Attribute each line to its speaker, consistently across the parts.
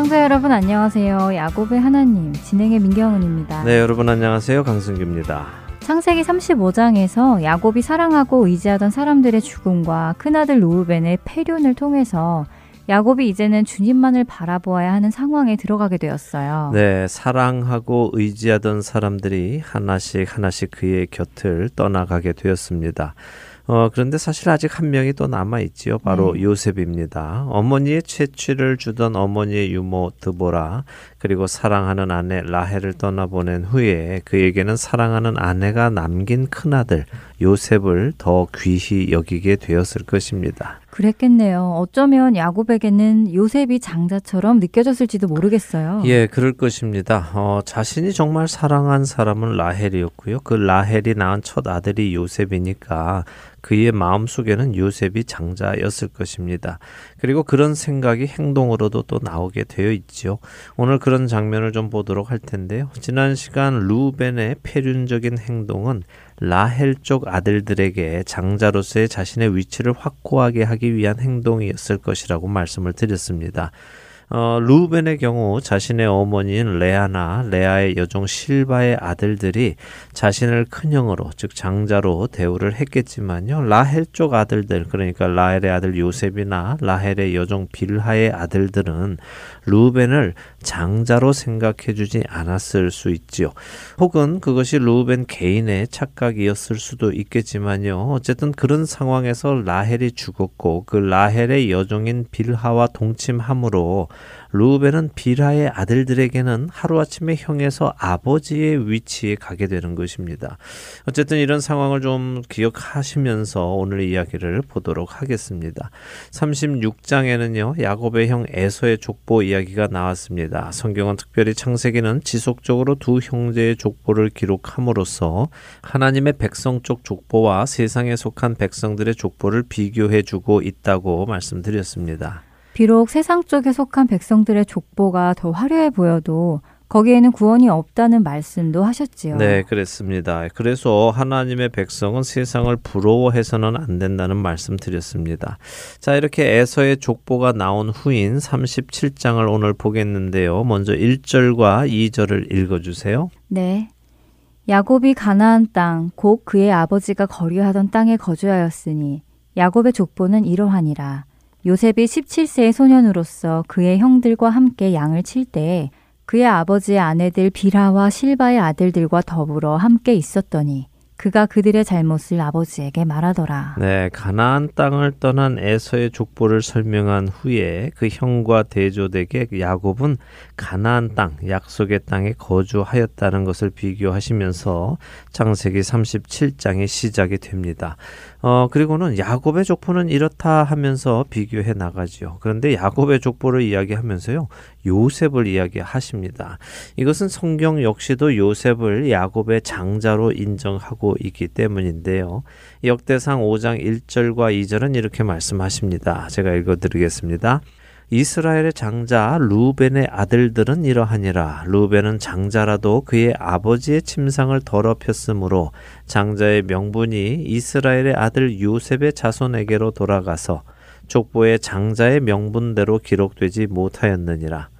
Speaker 1: 청자 여러분 안녕하세요. 야곱의 하나님 진행의 민경은입니다.
Speaker 2: 네, 여러분 안녕하세요. 강승규입니다.
Speaker 1: 창세기 35장에서 야곱이 사랑하고 의지하던 사람들의 죽음과 큰아들 로우벤의 폐륜을 통해서 야곱이 이제는 주님만을 바라보아야 하는 상황에 들어가게 되었어요.
Speaker 2: 네, 사랑하고 의지하던 사람들이 하나씩 하나씩 그의 곁을 떠나가게 되었습니다. 어, 그런데 사실 아직 한 명이 또 남아있지요. 바로 네. 요셉입니다. 어머니의 채취를 주던 어머니의 유모 드보라, 그리고 사랑하는 아내 라헬을 떠나보낸 후에 그에게는 사랑하는 아내가 남긴 큰아들 요셉을 더 귀히 여기게 되었을 것입니다.
Speaker 1: 그랬겠네요. 어쩌면 야곱에게는 요셉이 장자처럼 느껴졌을지도 모르겠어요.
Speaker 2: 예, 그럴 것입니다. 어, 자신이 정말 사랑한 사람은 라헬이었고요. 그 라헬이 낳은 첫 아들이 요셉이니까 그의 마음속에는 요셉이 장자였을 것입니다. 그리고 그런 생각이 행동으로도 또 나오게 되어 있지요. 오늘 그런 장면을 좀 보도록 할 텐데요. 지난 시간 루벤의 폐륜적인 행동은 라헬 쪽 아들들에게 장자로서의 자신의 위치를 확고하게 하기 위한 행동이었을 것이라고 말씀을 드렸습니다. 어, 루벤의 경우 자신의 어머니인 레아나 레아의 여종 실바의 아들들이 자신을 큰형으로 즉 장자로 대우를 했겠지만요. 라헬 쪽 아들들 그러니까 라헬의 아들 요셉이나 라헬의 여종 빌하의 아들들은 루벤을 장자로 생각해 주지 않았을 수 있지요. 혹은 그것이 루벤 개인의 착각이었을 수도 있겠지만요. 어쨌든 그런 상황에서 라헬이 죽었고 그 라헬의 여종인 빌하와 동침함으로 루벤은 비라의 아들들에게는 하루아침에 형에서 아버지의 위치에 가게 되는 것입니다. 어쨌든 이런 상황을 좀 기억하시면서 오늘 이야기를 보도록 하겠습니다. 36장에는요, 야곱의 형 에서의 족보 이야기가 나왔습니다. 성경은 특별히 창세기는 지속적으로 두 형제의 족보를 기록함으로써 하나님의 백성 쪽 족보와 세상에 속한 백성들의 족보를 비교해 주고 있다고 말씀드렸습니다.
Speaker 1: 비록 세상 쪽에 속한 백성들의 족보가 더 화려해 보여도 거기에는 구원이 없다는 말씀도 하셨지요.
Speaker 2: 네, 그렇습니다. 그래서 하나님의 백성은 세상을 부러워해서는 안 된다는 말씀 드렸습니다. 자, 이렇게 에서의 족보가 나온 후인 37장을 오늘 보겠는데요. 먼저 1절과 2절을 읽어 주세요.
Speaker 1: 네. 야곱이 가나안 땅, 곧 그의 아버지가 거류하던 땅에 거주하였으니 야곱의 족보는 이러하니라. 요셉이 17세의 소년으로서 그의 형들과 함께 양을 칠 때에 그의 아버지의 아내들 비라와 실바의 아들들과 더불어 함께 있었더니 그가 그들의 잘못을 아버지에게 말하더라.
Speaker 2: 네, 가나안 땅을 떠난 에서의 족보를 설명한 후에 그 형과 대조되게 야곱은 가나안 땅, 약속의 땅에 거주하였다는 것을 비교하시면서 창세기 37장의 시작이 됩니다. 어, 그리고는 야곱의 족보는 이렇다 하면서 비교해 나가지요. 그런데 야곱의 족보를 이야기하면서요. 요셉을 이야기하십니다. 이것은 성경 역시도 요셉을 야곱의 장자로 인정하고 있기 때문인데요. 역대상 5장 1절과 2절은 이렇게 말씀하십니다. 제가 읽어 드리겠습니다. 이스라엘의 장자 루벤의 아들들은 이러하니라. 루벤은 장자라도 그의 아버지의 침상을 더럽혔으므로 장자의 명분이 이스라엘의 아들 요셉의 자손에게로 돌아가서 족보의 장자의 명분대로 기록되지 못하였느니라.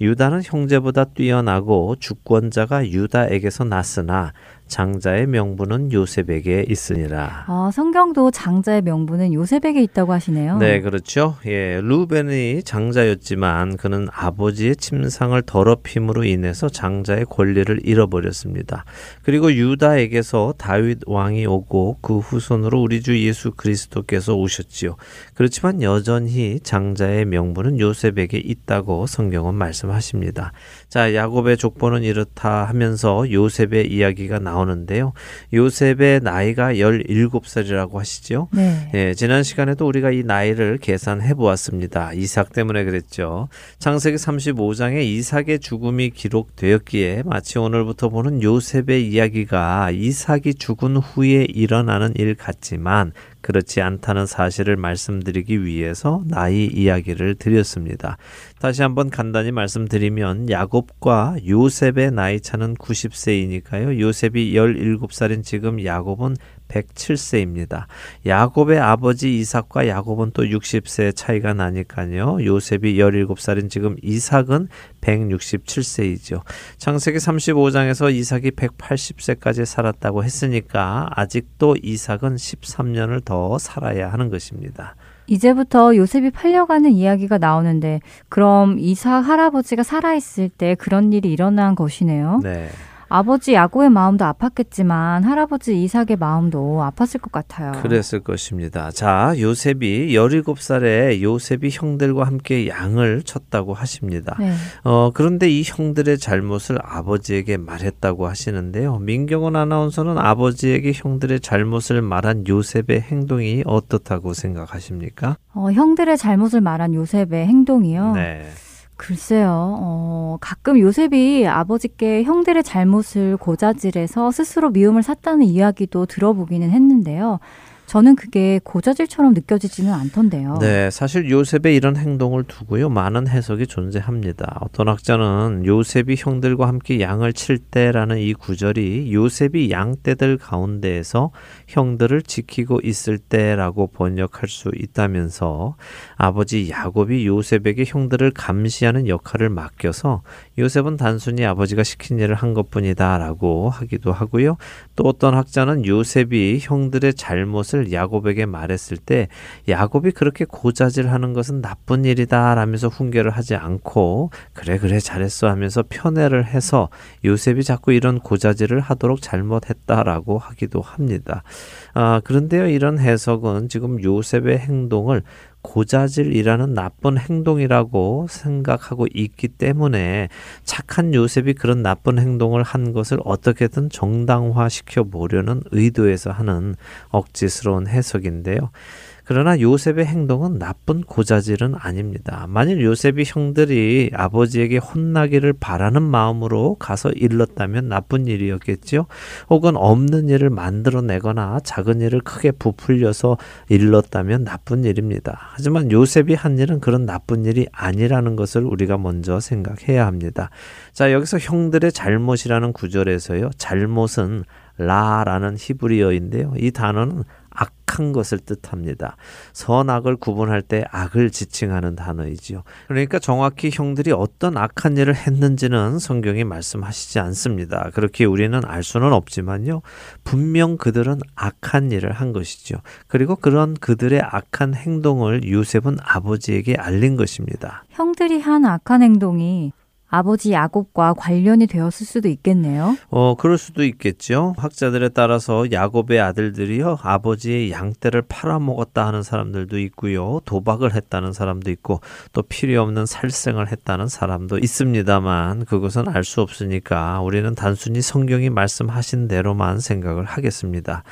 Speaker 2: 유다는 형제보다 뛰어나고 주권자가 유다에게서 났으나 장자의 명분은 요셉에게 있으니라.
Speaker 1: 아, 성경도 장자의 명분은 요셉에게 있다고 하시네요.
Speaker 2: 네, 그렇죠. 예, 루벤이 장자였지만 그는 아버지의 침상을 더럽힘으로 인해서 장자의 권리를 잃어버렸습니다. 그리고 유다에게서 다윗 왕이 오고 그 후손으로 우리 주 예수 그리스도께서 오셨지요. 그렇지만 여전히 장자의 명분은 요셉에게 있다고 성경은 말씀하십니다. 자, 야곱의 족보는 이렇다 하면서 요셉의 이야기가 나옵니다. 나오는데요. 요셉의 나이가 17살이라고 하시죠.
Speaker 1: 네.
Speaker 2: 예, 지난 시간에도 우리가 이 나이를 계산해 보았습니다. 이삭 때문에 그랬죠. 창세기 35장에 이삭의 죽음이 기록되었기에 마치 오늘부터 보는 요셉의 이야기가 이삭이 죽은 후에 일어나는 일 같지만 그렇지 않다는 사실을 말씀드리기 위해서 나이 이야기를 드렸습니다. 다시 한번 간단히 말씀드리면 야곱과 요셉의 나이 차는 90세이니까요. 요셉이 17살인 지금 야곱은 107세입니다. 야곱의 아버지 이삭과 야곱은 또 60세 차이가 나니까요. 요셉이 17살인 지금 이삭은 167세이죠. 창세기 35장에서 이삭이 180세까지 살았다고 했으니까 아직도 이삭은 13년을 더 살아야 하는 것입니다.
Speaker 1: 이제부터 요셉이 팔려가는 이야기가 나오는데 그럼 이삭 할아버지가 살아있을 때 그런 일이 일어난 것이네요.
Speaker 2: 네.
Speaker 1: 아버지 야고의 마음도 아팠겠지만 할아버지 이삭의 마음도 아팠을 것 같아요.
Speaker 2: 그랬을 것입니다. 자, 요셉이 17살에 요셉이 형들과 함께 양을 쳤다고 하십니다.
Speaker 1: 네.
Speaker 2: 어, 그런데 이 형들의 잘못을 아버지에게 말했다고 하시는데요. 민경원 아나운서는 아버지에게 형들의 잘못을 말한 요셉의 행동이 어떻다고 생각하십니까?
Speaker 1: 어, 형들의 잘못을 말한 요셉의 행동이요.
Speaker 2: 네.
Speaker 1: 글쎄요. 어, 가끔 요셉이 아버지께 형들의 잘못을 고자질해서 스스로 미움을 샀다는 이야기도 들어보기는 했는데요. 저는 그게 고자질처럼 느껴지지는 않던데요.
Speaker 2: 네, 사실 요셉의 이런 행동을 두고요, 많은 해석이 존재합니다. 어떤 학자는 요셉이 형들과 함께 양을 칠 때라는 이 구절이 요셉이 양떼들 가운데에서 형들을 지키고 있을 때라고 번역할 수 있다면서 아버지 야곱이 요셉에게 형들을 감시하는 역할을 맡겨서 요셉은 단순히 아버지가 시킨 일을 한 것뿐이다라고 하기도 하고요. 또 어떤 학자는 요셉이 형들의 잘못을 야곱에게 말했을 때 야곱이 그렇게 고자질하는 것은 나쁜 일이다 라면서 훈계를 하지 않고 그래 그래 잘했어 하면서 편애를 해서 요셉이 자꾸 이런 고자질을 하도록 잘못했다라고 하기도 합니다. 아, 그런데요, 이런 해석은 지금 요셉의 행동을 고자질이라는 나쁜 행동이라고 생각하고 있기 때문에 착한 요셉이 그런 나쁜 행동을 한 것을 어떻게든 정당화시켜 보려는 의도에서 하는 억지스러운 해석인데요. 그러나 요셉의 행동은 나쁜 고자질은 아닙니다. 만일 요셉이 형들이 아버지에게 혼나기를 바라는 마음으로 가서 일렀다면 나쁜 일이었겠죠. 혹은 없는 일을 만들어내거나 작은 일을 크게 부풀려서 일렀다면 나쁜 일입니다. 하지만 요셉이 한 일은 그런 나쁜 일이 아니라는 것을 우리가 먼저 생각해야 합니다. 자, 여기서 형들의 잘못이라는 구절에서요. 잘못은 라라는 히브리어인데요. 이 단어는 악한 것을 뜻합니다. 선악을 구분할 때 악을 지칭하는 단어이지요. 그러니까 정확히 형들이 어떤 악한 일을 했는지는 성경이 말씀하시지 않습니다. 그렇게 우리는 알 수는 없지만요. 분명 그들은 악한 일을 한 것이죠. 그리고 그런 그들의 악한 행동을 요셉은 아버지에게 알린 것입니다.
Speaker 1: 형들이 한 악한 행동이 아버지 야곱과 관련이 되었을 수도 있겠네요.
Speaker 2: 어, 그럴 수도 있겠죠. 학자들에 따라서 야곱의 아들들이요, 아버지의 양떼를 팔아먹었다 하는 사람들도 있고요, 도박을 했다는 사람도 있고, 또 필요 없는 살생을 했다는 사람도 있습니다만, 그것은 알 수 없으니까 우리는 단순히 성경이 말씀하신 대로만 생각을 하겠습니다.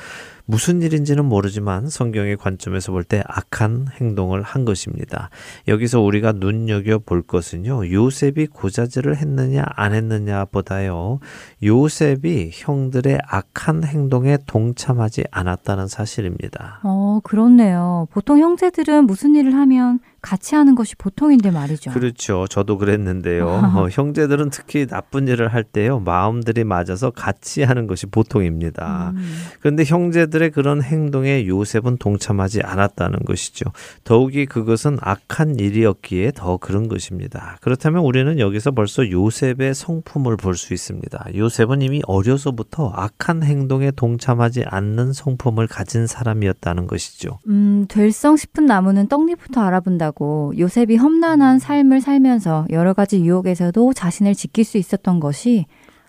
Speaker 2: 무슨 일인지는 모르지만 성경의 관점에서 볼 때 악한 행동을 한 것입니다. 여기서 우리가 눈여겨 볼 것은요, 요셉이 고자질을 했느냐 안 했느냐 보다요, 요셉이 형들의 악한 행동에 동참하지 않았다는 사실입니다.
Speaker 1: 어, 그렇네요. 보통 형제들은 무슨 일을 하면 같이 하는 것이 보통인데 말이죠.
Speaker 2: 그렇죠. 저도 그랬는데요. 어, 형제들은 특히 나쁜 일을 할 때요, 마음들이 맞아서 같이 하는 것이 보통입니다.
Speaker 1: 음.
Speaker 2: 그런데 형제들의 그런 행동에 요셉은 동참하지 않았다는 것이죠. 더욱이 그것은 악한 일이었기에 더 그런 것입니다. 그렇다면 우리는 여기서 벌써 요셉의 성품을 볼 수 있습니다. 요셉은 이미 어려서부터 악한 행동에 동참하지 않는 성품을 가진 사람이었다는 것이죠.
Speaker 1: 음, 될성 싶은 나무는 떡잎부터 알아본다 고 요셉이 험난한 삶을 살면서 여러 가지 유혹에서도 자신을 지킬 수 있었던 것이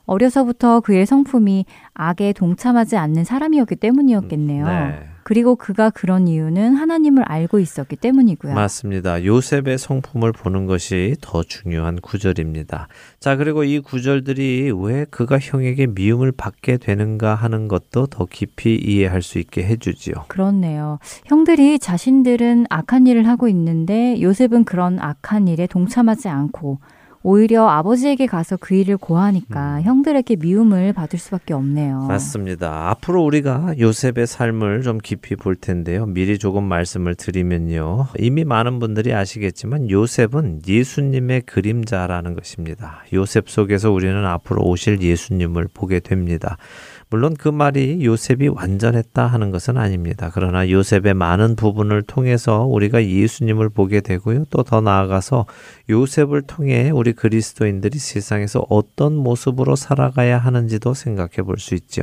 Speaker 1: 어려서부터 그의 성품이 악에 동참하지 않는 사람이었기 때문이었겠네요.
Speaker 2: 네.
Speaker 1: 그리고 그가 그런 이유는 하나님을 알고 있었기 때문이고요.
Speaker 2: 맞습니다. 요셉의 성품을 보는 것이 더 중요한 구절입니다. 자, 그리고 이 구절들이 왜 그가 형에게 미움을 받게 되는가 하는 것도 더 깊이 이해할 수 있게 해주지요.
Speaker 1: 그렇네요. 형들이 자신들은 악한 일을 하고 있는데 요셉은 그런 악한 일에 동참하지 않고 오히려 아버지에게 가서 그 일을 고하니까
Speaker 2: 음.
Speaker 1: 형들에게 미움을 받을 수밖에 없네요.
Speaker 2: 맞습니다. 앞으로 우리가 요셉의 삶을 좀 깊이 볼 텐데요. 미리 조금 말씀을 드리면요. 이미 많은 분들이 아시겠지만 요셉은 예수님의 그림자라는 것입니다. 요셉 속에서 우리는 앞으로 오실 예수님을 보게 됩니다. 물론 그 말이 요셉이 완전했다 하는 것은 아닙니다. 그러나 요셉의 많은 부분을 통해서 우리가 예수님을 보게 되고요. 또 더 나아가서 요셉을 통해 우리 그리스도인들이 세상에서 어떤 모습으로 살아가야 하는지도 생각해 볼 수 있죠.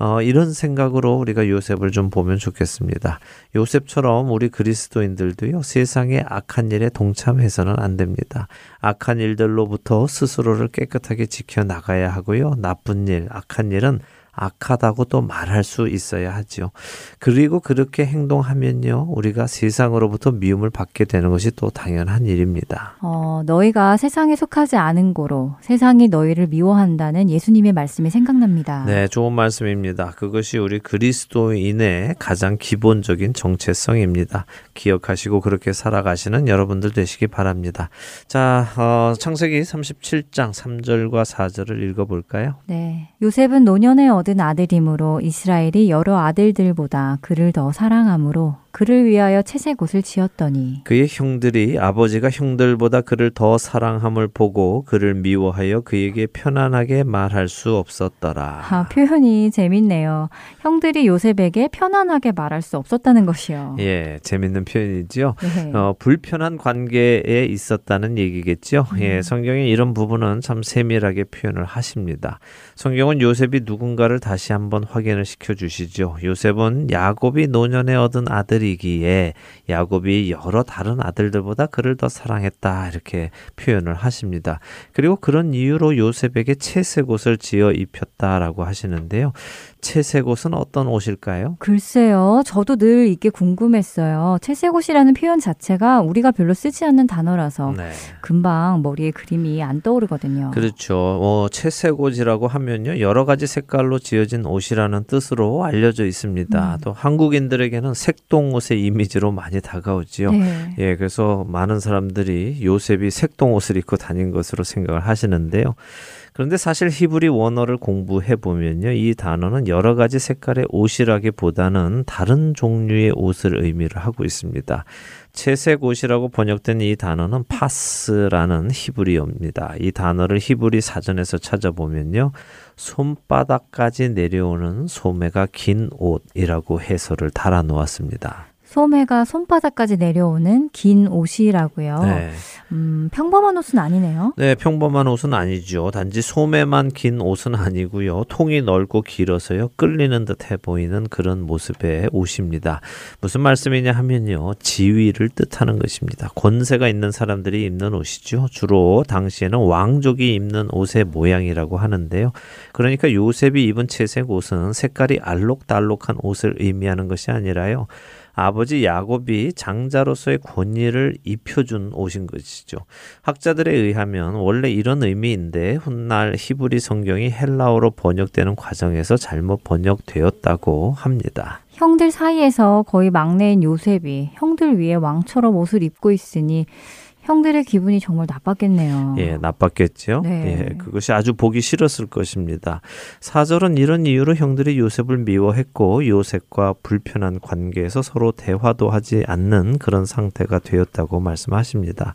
Speaker 2: 어, 이런 생각으로 우리가 요셉을 좀 보면 좋겠습니다. 요셉처럼 우리 그리스도인들도요, 세상의 악한 일에 동참해서는 안 됩니다. 악한 일들로부터 스스로를 깨끗하게 지켜나가야 하고요, 나쁜 일, 악한 일은 악하다고 또 말할 수 있어야 하죠. 그리고 그렇게 행동하면요, 우리가 세상으로부터 미움을 받게 되는 것이 또 당연한 일입니다.
Speaker 1: 어, 너희가 세상에 속하지 않은 고로 세상이 너희를 미워한다는 예수님의 말씀이 생각납니다.
Speaker 2: 네, 좋은 말씀입니다. 그것이 우리 그리스도인의 가장 기본적인 정체성입니다. 기억하시고 그렇게 살아가시는 여러분들 되시기 바랍니다. 자, 어, 창세기 37장 3절과 4절을 읽어볼까요?
Speaker 1: 네. 요셉은 노년에 얻은 아들이므로 이스라엘이 여러 아들들보다 그를 더 사랑함으로 그를 위하여 채색 옷을 지었더니
Speaker 2: 그의 형들이 아버지가 형들보다 그를 더 사랑함을 보고 그를 미워하여 그에게 편안하게 말할 수 없었더라.
Speaker 1: 아, 표현이 재밌네요. 형들이 요셉에게 편안하게 말할 수 없었다는 것이요.
Speaker 2: 예, 재밌는 표현이죠.
Speaker 1: 네.
Speaker 2: 어, 불편한 관계에 있었다는 얘기겠죠. 예, 성경에 이런 부분은 참 세밀하게 표현을 하십니다. 성경은 요셉이 누군가를 다시 한번 확인을 시켜 주시죠. 요셉은 야곱이 노년에 얻은 아들 이기에 야곱이 여러 다른 아들들보다 그를 더 사랑했다 이렇게 표현을 하십니다. 그리고 그런 이유로 요셉에게 채색 옷을 지어 입혔다라고 하시는데요. 채색 옷은 어떤 옷일까요?
Speaker 1: 글쎄요. 저도 늘 이게 궁금했어요. 채색 옷이라는 표현 자체가 우리가 별로 쓰지 않는 단어라서
Speaker 2: 네.
Speaker 1: 금방 머리에 그림이 안 떠오르거든요.
Speaker 2: 그렇죠. 어, 채색 옷이라고 하면요. 여러 가지 색깔로 지어진 옷이라는 뜻으로 알려져 있습니다.
Speaker 1: 음.
Speaker 2: 또 한국인들에게는 색동 옷의 이미지로 많이 다가오지요.
Speaker 1: 네.
Speaker 2: 예, 그래서 많은 사람들이 요셉이 색동 옷을 입고 다닌 것으로 생각을 하시는데요. 그런데 사실 히브리 원어를 공부해 보면요. 이 단어는 여러 가지 색깔의 옷이라기보다는 다른 종류의 옷을 의미를 하고 있습니다. 채색 옷이라고 번역된 이 단어는 파스라는 히브리어입니다. 이 단어를 히브리 사전에서 찾아보면요. 손바닥까지 내려오는 소매가 긴 옷이라고 해설을 달아 놓았습니다.
Speaker 1: 소매가 손바닥까지 내려오는 긴 옷이라고요.
Speaker 2: 네.
Speaker 1: 음, 평범한 옷은 아니네요.
Speaker 2: 네, 평범한 옷은 아니죠. 단지 소매만 긴 옷은 아니고요. 통이 넓고 길어서요. 끌리는 듯해 보이는 그런 모습의 옷입니다. 무슨 말씀이냐 하면요. 지위를 뜻하는 것입니다. 권세가 있는 사람들이 입는 옷이죠. 주로 당시에는 왕족이 입는 옷의 모양이라고 하는데요. 그러니까 요셉이 입은 채색 옷은 색깔이 알록달록한 옷을 의미하는 것이 아니라요. 아버지 야곱이 장자로서의 권위를 입혀준 옷인 것이죠. 학자들에 의하면 원래 이런 의미인데 훗날 히브리 성경이 헬라어로 번역되는 과정에서 잘못 번역되었다고 합니다.
Speaker 1: 형들 사이에서 거의 막내인 요셉이 형들 위에 왕처럼 옷을 입고 있으니 형들의 기분이 정말 나빴겠네요.
Speaker 2: 예, 나빴겠죠.
Speaker 1: 네.
Speaker 2: 예, 그것이 아주 보기 싫었을 것입니다. 사절은 이런 이유로 형들이 요셉을 미워했고 요셉과 불편한 관계에서 서로 대화도 하지 않는 그런 상태가 되었다고 말씀하십니다.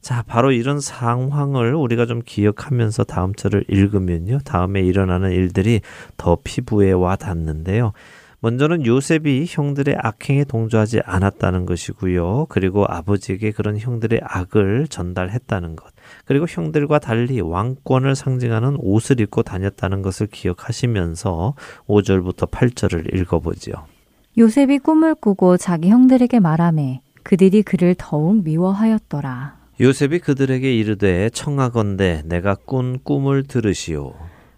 Speaker 2: 자, 바로 이런 상황을 우리가 좀 기억하면서 다음 절을 읽으면요. 다음에 일어나는 일들이 더 피부에 와 닿는데요. 먼저는 요셉이 형들의 악행에 동조하지 않았다는 것이고요. 그리고 아버지에게 그런 형들의 악을 전달했다는 것. 그리고 형들과 달리 왕권을 상징하는 옷을 입고 다녔다는 것을 기억하시면서 5절부터 8절을 읽어보지요.
Speaker 1: 요셉이 꿈을 꾸고 자기 형들에게 말하매 그들이 그를 더욱 미워하였더라.
Speaker 2: 요셉이 그들에게 이르되 청하건대 내가 꾼 꿈을 들으시오.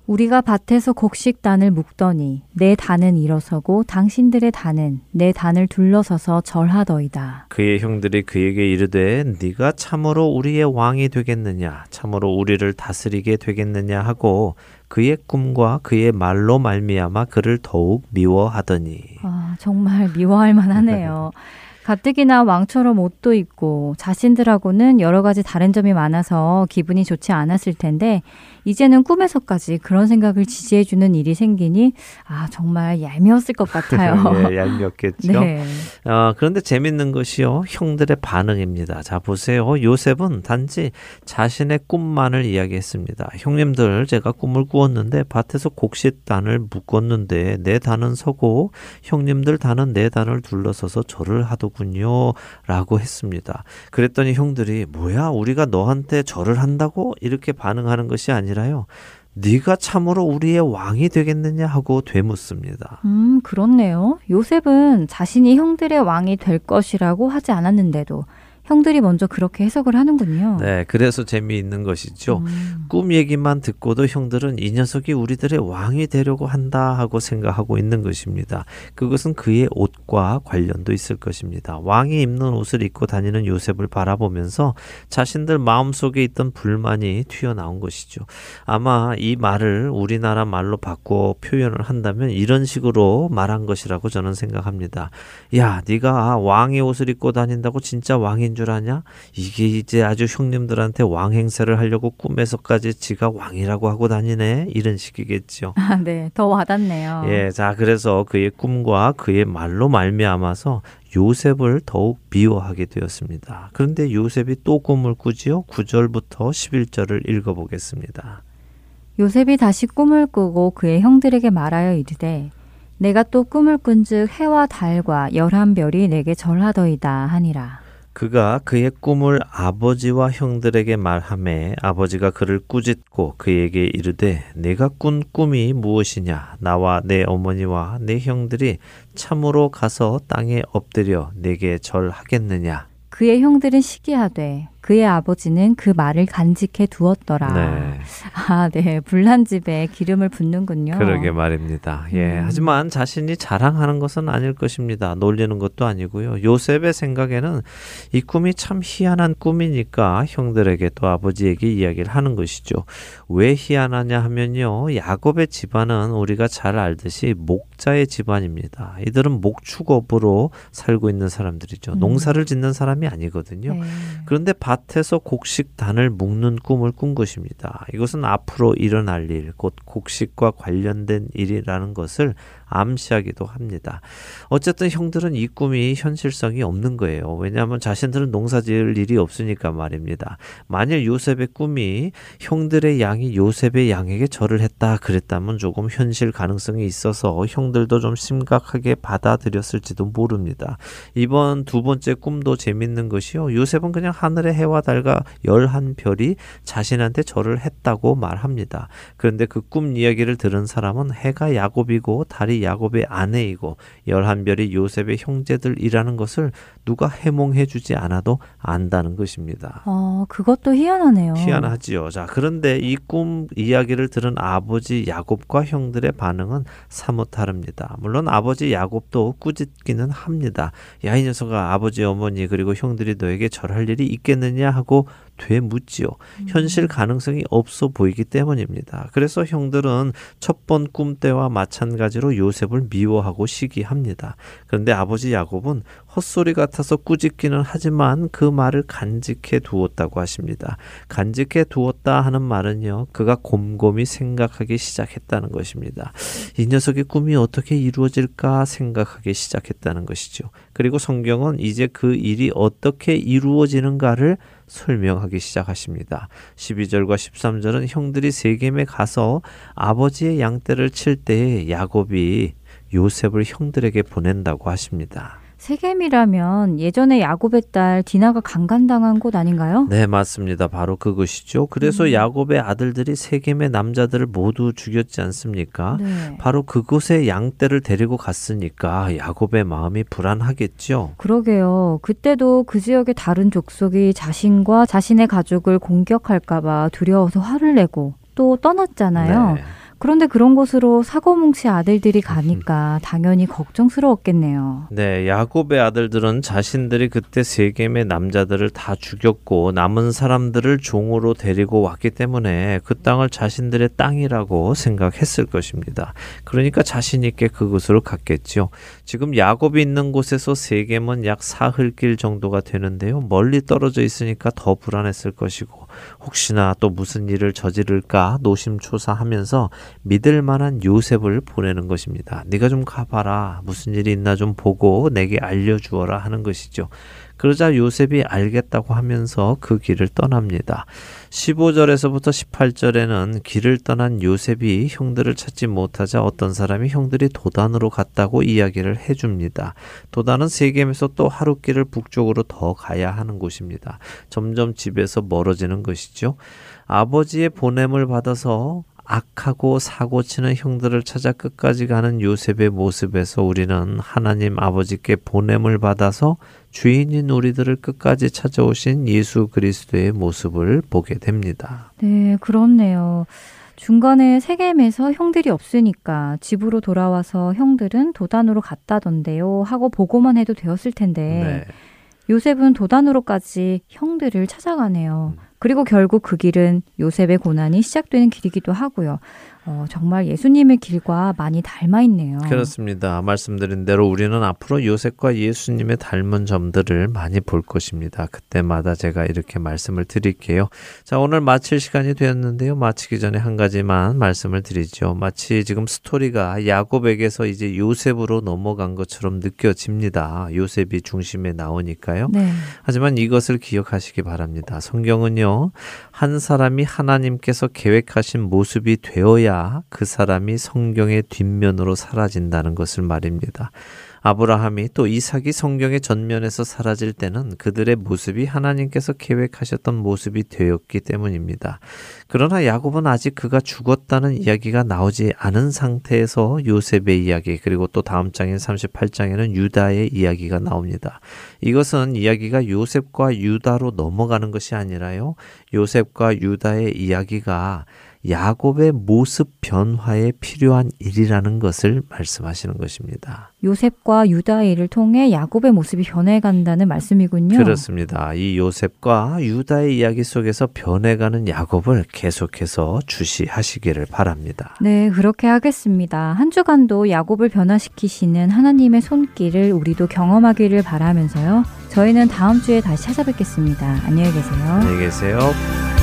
Speaker 1: 우리가 밭에서 곡식 단을 묶더니 내 단은 일어서고 당신들의 단은 내 단을 둘러서서 절하더이다.
Speaker 2: 그의 형들이 그에게 이르되 네가 참으로 우리의 왕이 되겠느냐 참으로 우리를 다스리게 되겠느냐 하고 그의 꿈과 그의 말로 말미암아 그를 더욱 미워하더니
Speaker 1: 아, 정말 미워할 만하네요. 가뜩이나 왕처럼 옷도 입고 자신들하고는 여러 가지 다른 점이 많아서 기분이 좋지 않았을 텐데 이제는 꿈에서까지 그런 생각을 지지해주는 일이 생기니 아 정말 얄미웠을 것 같아요.
Speaker 2: 예, 얄미웠겠죠.
Speaker 1: 네.
Speaker 2: 어, 그런데 재밌는 것이요 형들의 반응입니다. 자 보세요. 요셉은 단지 자신의 꿈만을 이야기했습니다. 형님들 제가 꿈을 꾸었는데 밭에서 곡식단을 묶었는데 내 단은 서고 형님들 단은 내 단을 둘러서서 절을 하더군요. 라고 했습니다. 그랬더니 형들이 뭐야 우리가 너한테 절을 한다고 이렇게 반응하는 것이 아니라 요. 네가 참으로 우리의 왕이 되겠느냐 하고 되묻습니다.
Speaker 1: 음, 그렇네요. 요셉은 자신이 형들의 왕이 될 것이라고 하지 않았는데도 형들이 먼저 그렇게 해석을 하는군요.
Speaker 2: 네, 그래서 재미있는 것이죠.
Speaker 1: 음.
Speaker 2: 꿈 얘기만 듣고도 형들은 이 녀석이 우리들의 왕이 되려고 한다 하고 생각하고 있는 것입니다. 그것은 그의 옷과 관련도 있을 것입니다. 왕이 입는 옷을 입고 다니는 요셉을 바라보면서 자신들 마음속에 있던 불만이 튀어나온 것이죠. 아마 이 말을 우리나라 말로 바꿔 표현을 한다면 이런 식으로 말한 것이라고 저는 생각합니다. 야, 네가 왕의 옷을 입고 다닌다고 진짜 왕인 줄 아냐? 이게 이제 아주 형님들한테 왕 행세를 하려고 꿈에서까지 지가 왕이라고 하고 다니네. 이런 식이겠죠.
Speaker 1: 아, 네. 더 와닿네요.
Speaker 2: 예, 자 그래서 그의 꿈과 그의 말로 말미암아서 요셉을 더욱 미워하게 되었습니다. 그런데 요셉이 또 꿈을 꾸지요. 9절부터 11절을 읽어 보겠습니다.
Speaker 1: 요셉이 다시 꿈을 꾸고 그의 형들에게 말하여 이르되 내가 또 꿈을 꾼즉 해와 달과 열한 별이 내게 절하더이다 하니라.
Speaker 2: 그가 그의 꿈을 아버지와 형들에게 말하매 아버지가 그를 꾸짖고 그에게 이르되 내가 꾼 꿈이 무엇이냐? 나와 내 어머니와 내 형들이 참으로 가서 땅에 엎드려 내게 절하겠느냐?
Speaker 1: 그의 형들은 시기하되 그의 아버지는 그 말을 간직해 두었더라.
Speaker 2: 네.
Speaker 1: 아, 네. 불난 집에 기름을 붓는군요.
Speaker 2: 그러게 말입니다. 예.
Speaker 1: 음.
Speaker 2: 하지만 자신이 자랑하는 것은 아닐 것입니다. 놀리는 것도 아니고요. 요셉의 생각에는 이 꿈이 참 희한한 꿈이니까 형들에게 또 아버지에게 이야기를 하는 것이죠. 왜 희한하냐 하면요. 야곱의 집안은 우리가 잘 알듯이 목자의 집안입니다. 이들은 목축업으로 살고 있는 사람들이죠.
Speaker 1: 음.
Speaker 2: 농사를 짓는 사람이 아니거든요.
Speaker 1: 네.
Speaker 2: 그런데 밭 에서 곡식단을 묶는 꿈을 꾼 것입니다. 이것은 앞으로 일어날 일, 곧 곡식과 관련된 일이라는 것을 암시하기도 합니다. 어쨌든 형들은 이 꿈이 현실성이 없는 거예요. 왜냐하면 자신들은 농사 지을 일이 없으니까 말입니다. 만일 요셉의 꿈이 형들의 양이 요셉의 양에게 절을 했다 그랬다면 조금 현실 가능성이 있어서 형들도 좀 심각하게 받아들였을지도 모릅니다. 이번 두 번째 꿈도 재밌는 것이요. 요셉은 그냥 하늘의 해와 달과 열한 별이 자신한테 절을 했다고 말합니다. 그런데 그 꿈 이야기를 들은 사람은 해가 야곱이고 달이 야곱의 아내이고 열한 별이 요셉의 형제들이라는 것을 누가 해몽해 주지 않아도 안다는 것입니다.
Speaker 1: 어, 그것도 희한하네요.
Speaker 2: 희한하지요. 자, 그런데 이 꿈 이야기를 들은 아버지 야곱과 형들의 반응은 사뭇 다릅니다. 물론 아버지 야곱도 꾸짖기는 합니다. 야, 이 녀석아, 아버지, 어머니, 그리고 형들이 너에게 절할 일이 있겠느냐 하고 되묻지요. 현실 가능성이 없어 보이기 때문입니다. 그래서 형들은 첫 번 꿈 때와 마찬가지로 요셉을 미워하고 시기합니다. 그런데 아버지 야곱은 헛소리 같아서 꾸짖기는 하지만 그 말을 간직해 두었다고 하십니다. 간직해 두었다 하는 말은요, 그가 곰곰이 생각하기 시작했다는 것입니다. 이 녀석의 꿈이 어떻게 이루어질까 생각하기 시작했다는 것이죠. 그리고 성경은 이제 그 일이 어떻게 이루어지는가를 설명하기 시작하십니다. 12절과 13절은 형들이 세겜에 가서 아버지의 양떼를 칠 때에 야곱이 요셉을 형들에게 보낸다고 하십니다.
Speaker 1: 세겜이라면 예전에 야곱의 딸 디나가 강간당한 곳 아닌가요?
Speaker 2: 네, 맞습니다. 바로 그것이죠. 그래서
Speaker 1: 음.
Speaker 2: 야곱의 아들들이 세겜의 남자들을 모두 죽였지 않습니까?
Speaker 1: 네.
Speaker 2: 바로 그곳에 양떼를 데리고 갔으니까 야곱의 마음이 불안하겠죠.
Speaker 1: 그러게요. 그때도 그 지역의 다른 족속이 자신과 자신의 가족을 공격할까봐 두려워서 화를 내고 또 떠났잖아요.
Speaker 2: 네.
Speaker 1: 그런데 그런 곳으로 사고뭉치 아들들이 가니까 당연히 걱정스러웠겠네요.
Speaker 2: 네, 야곱의 아들들은 자신들이 그때 세겜의 남자들을 다 죽였고 남은 사람들을 종으로 데리고 왔기 때문에 그 땅을 자신들의 땅이라고 생각했을 것입니다. 그러니까 자신 있게 그곳으로 갔겠죠. 지금 야곱이 있는 곳에서 세겜은 약 사흘길 정도가 되는데요. 멀리 떨어져 있으니까 더 불안했을 것이고 혹시나 또 무슨 일을 저지를까 노심초사하면서 믿을 만한 요셉을 보내는 것입니다. 네가 좀 가봐라. 무슨 일이 있나 좀 보고 내게 알려주어라 하는 것이죠. 그러자 요셉이 알겠다고 하면서 그 길을 떠납니다. 15절에서부터 18절에는 길을 떠난 요셉이 형들을 찾지 못하자 어떤 사람이 형들이 도단으로 갔다고 이야기를 해줍니다. 도단은 세겜에서 또 하루 길을 북쪽으로 더 가야 하는 곳입니다. 점점 집에서 멀어지는 것이죠. 아버지의 보냄을 받아서 악하고 사고치는 형들을 찾아 끝까지 가는 요셉의 모습에서 우리는 하나님 아버지께 보냄을 받아서 주인인 우리들을 끝까지 찾아오신 예수 그리스도의 모습을 보게 됩니다.
Speaker 1: 네, 그렇네요. 중간에 세겜에서 형들이 없으니까 집으로 돌아와서 형들은 도단으로 갔다던데요 하고 보고만 해도 되었을 텐데 네. 요셉은 도단으로까지 형들을 찾아가네요. 음. 그리고 결국 그 길은 요셉의 고난이 시작되는 길이기도 하고요. 어, 정말 예수님의 길과 많이 닮아 있네요.
Speaker 2: 그렇습니다. 말씀드린 대로 우리는 앞으로 요셉과 예수님의 닮은 점들을 많이 볼 것입니다. 그때마다 제가 이렇게 말씀을 드릴게요. 자, 오늘 마칠 시간이 되었는데요. 마치기 전에 한 가지만 말씀을 드리죠. 마치 지금 스토리가 야곱에게서 이제 요셉으로 넘어간 것처럼 느껴집니다. 요셉이 중심에 나오니까요. 네. 하지만 이것을 기억하시기 바랍니다. 성경은요. 한 사람이 하나님께서 계획하신 모습이 되어야 그 사람이 성경의 뒷면으로 사라진다는 것을 말입니다. 아브라함이 또 이삭이 성경의 전면에서 사라질 때는 그들의 모습이 하나님께서 계획하셨던 모습이 되었기 때문입니다. 그러나 야곱은 아직 그가 죽었다는 이야기가 나오지 않은 상태에서 요셉의 이야기 그리고 또 다음 장인 38장에는 유다의 이야기가 나옵니다. 이것은 이야기가 요셉과 유다로 넘어가는 것이 아니라요. 요셉과 유다의 이야기가 야곱의 모습 변화에 필요한 일이라는 것을 말씀하시는 것입니다.
Speaker 1: 요셉과 유다의 일을 통해 야곱의 모습이 변해간다는 말씀이군요.
Speaker 2: 그렇습니다. 이 요셉과 유다의 이야기 속에서 변해가는 야곱을 계속해서 주시하시기를 바랍니다.
Speaker 1: 네, 그렇게 하겠습니다. 한 주간도 야곱을 변화시키시는 하나님의 손길을 우리도 경험하기를 바라면서요. 저희는 다음 주에 다시 찾아뵙겠습니다. 안녕히 계세요.
Speaker 2: 안녕히 계세요.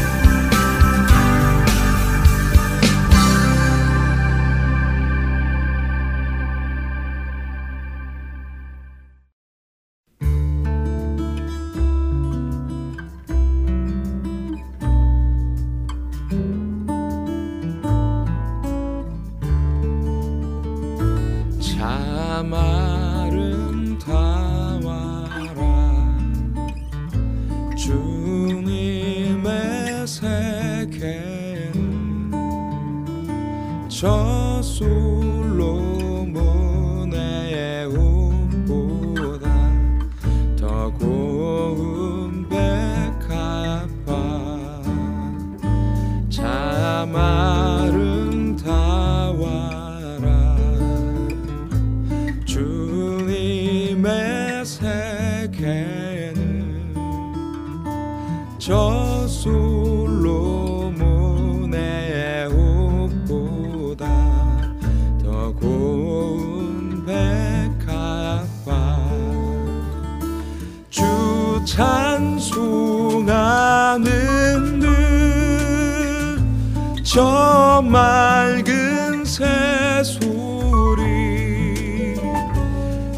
Speaker 3: 저 맑은 새소리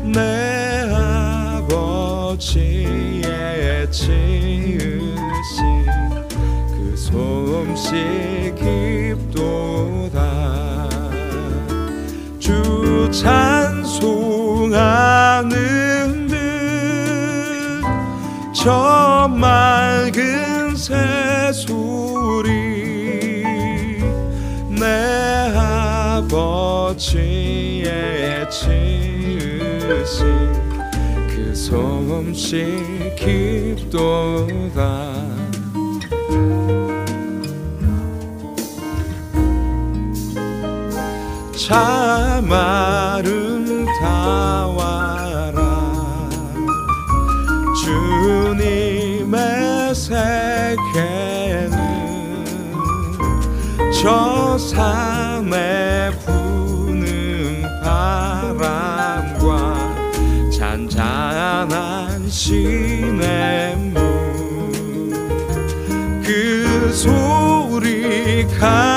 Speaker 3: 내 아버지의 지으신 그 솜씨 깊도다. 주 찬송하는 듯저 맑은 새소리 처치에 치으신 그 소음씨 깊도다. 참 아름다워라. 주님의 세계는 저 산에 잔잔한 시냇물 그
Speaker 4: 소리 가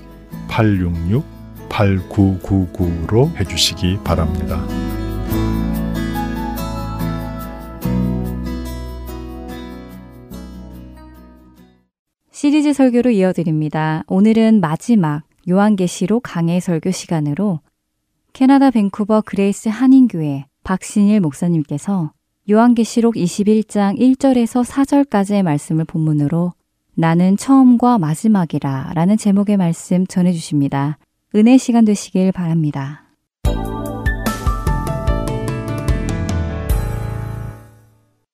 Speaker 4: 866-8999로 해주시기 바랍니다.
Speaker 1: 시리즈 설교로 이어드립니다. 오늘은 마지막 요한계시록 강해 설교 시간으로 캐나다 밴쿠버 그레이스 한인교회 박신일 목사님께서 요한계시록 21장 1절에서 4절까지의 말씀을 본문으로 나는 처음과 마지막이라 라는 제목의 말씀 전해주십니다. 은혜 시간 되시길 바랍니다.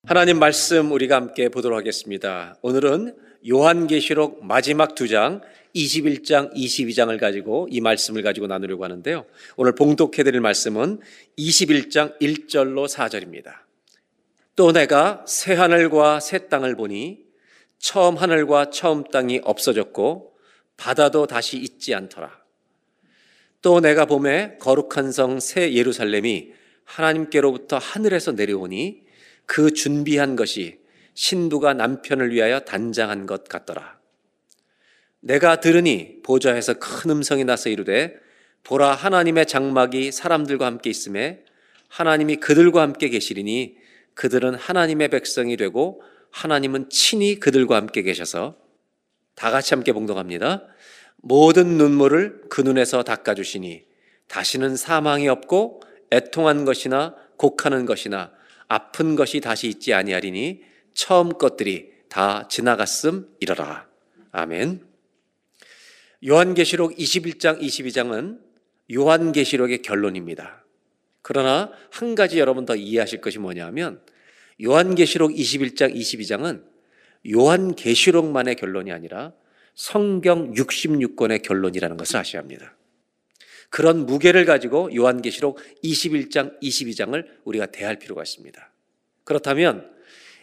Speaker 5: 하나님 말씀 우리가 함께 보도록 하겠습니다. 오늘은 요한계시록 마지막 두 장, 21장, 22장을 가지고 이 말씀을 가지고 나누려고 하는데요. 오늘 봉독해 드릴 말씀은 21장 1절로 4절입니다. 또 내가 새 하늘과 새 땅을 보니 처음 하늘과 처음 땅이 없어졌고 바다도 다시 있지 않더라. 또 내가 봄에 거룩한 성 새 예루살렘이 하나님께로부터 하늘에서 내려오니 그 준비한 것이 신부가 남편을 위하여 단장한 것 같더라. 내가 들으니 보좌에서 큰 음성이 나서 이르되 보라 하나님의 장막이 사람들과 함께 있음에 하나님이 그들과 함께 계시리니 그들은 하나님의 백성이 되고 하나님은 친히 그들과 함께 계셔서 다 같이 함께 봉독합니다. 모든 눈물을 그 눈에서 닦아주시니 다시는 사망이 없고 애통한 것이나 곡하는 것이나 아픈 것이 다시 있지 아니하리니 처음 것들이 다 지나갔음 이러라. 아멘. 요한계시록 21장 22장은 요한계시록의 결론입니다. 그러나 한 가지 여러분 더 이해하실 것이 뭐냐면 요한계시록 21장 22장은 요한계시록만의 결론이 아니라 성경 66권의 결론이라는 것을 아셔야 합니다. 그런 무게를 가지고 요한계시록 21장, 22장을 우리가 대할 필요가 있습니다. 그렇다면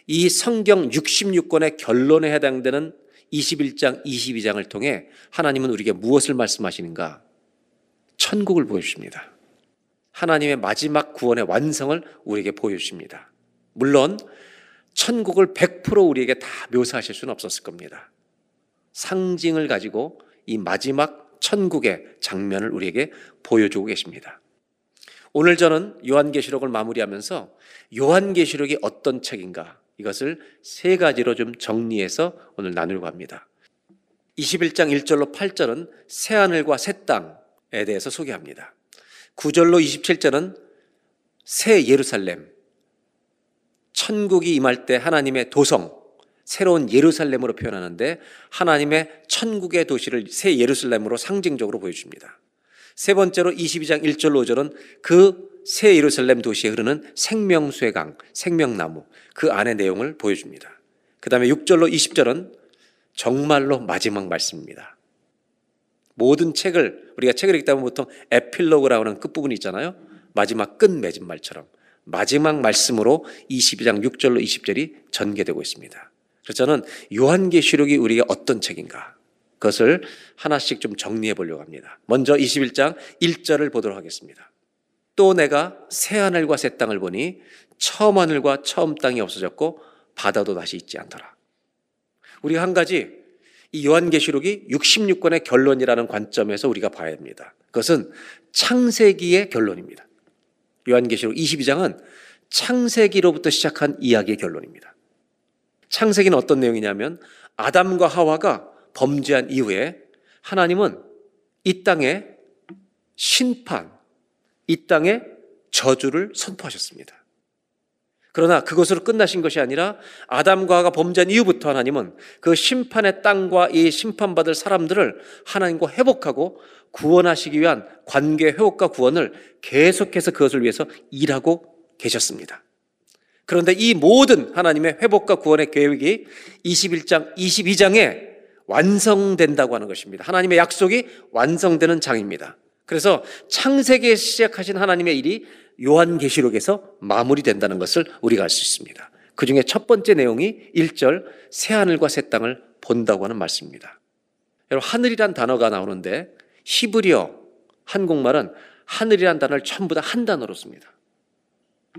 Speaker 5: 이 성경 66권의 결론에 해당되는 21장, 22장을 통해 하나님은 우리에게 무엇을 말씀하시는가? 천국을 보여주십니다. 하나님의 마지막 구원의 완성을 우리에게 보여주십니다. 물론 천국을 100% 우리에게 다 묘사하실 수는 없었을 겁니다. 상징을 가지고 이 마지막 천국의 장면을 우리에게 보여주고 계십니다. 오늘 저는 요한계시록을 마무리하면서 요한계시록이 어떤 책인가 이것을 세 가지로 좀 정리해서 오늘 나누려고 합니다. 21장 1절로 8절은 새 하늘과 새 땅에 대해서 소개합니다. 9절로 27절은 새 예루살렘, 천국이 임할 때 하나님의 도성, 새로운 예루살렘으로 표현하는데 하나님의 천국의 도시를 새 예루살렘으로 상징적으로 보여줍니다. 세 번째로 22장 1절 5절은 그 새 예루살렘 도시에 흐르는 생명수의 강, 생명나무 그 안의 내용을 보여줍니다. 그 다음에 6절로 20절은 정말로 마지막 말씀입니다. 모든 책을 우리가 책을 읽다 보면 보통 에필로그라고 하는 끝부분이 있잖아요. 마지막 끝 맺은 말처럼 마지막 말씀으로 22장 6절로 20절이 전개되고 있습니다. 그래서 저는 요한계시록이 우리에게 어떤 책인가 그것을 하나씩 좀 정리해 보려고 합니다. 먼저 21장 1절을 보도록 하겠습니다. 또 내가 새 하늘과 새 땅을 보니 처음 하늘과 처음 땅이 없어졌고 바다도 다시 있지 않더라. 우리가 한 가지 이 요한계시록이 66권의 결론이라는 관점에서 우리가 봐야 합니다. 그것은 창세기의 결론입니다. 요한계시록 22장은 창세기로부터 시작한 이야기의 결론입니다. 창세기는 어떤 내용이냐면 아담과 하와가 범죄한 이후에 하나님은 이 땅에 신판, 이 땅에 저주를 선포하셨습니다. 그러나 그것으로 끝나신 것이 아니라 아담과 하가 범죄한 이후부터 하나님은 그 심판의 땅과 이 심판받을 사람들을 하나님과 회복하고 구원하시기 위한 관계 회복과 구원을 계속해서 그것을 위해서 일하고 계셨습니다. 그런데 이 모든 하나님의 회복과 구원의 계획이 21장, 22장에 완성된다고 하는 것입니다. 하나님의 약속이 완성되는 장입니다. 그래서 창세기에 시작하신 하나님의 일이 요한계시록에서 마무리된다는 것을 우리가 알 수 있습니다. 그 중에 첫 번째 내용이 1절 새하늘과 새 땅을 본다고 하는 말씀입니다. 여러분 하늘이란 단어가 나오는데 히브리어 한국말은 하늘이란 단어를 전부 다 한 단어로 씁니다.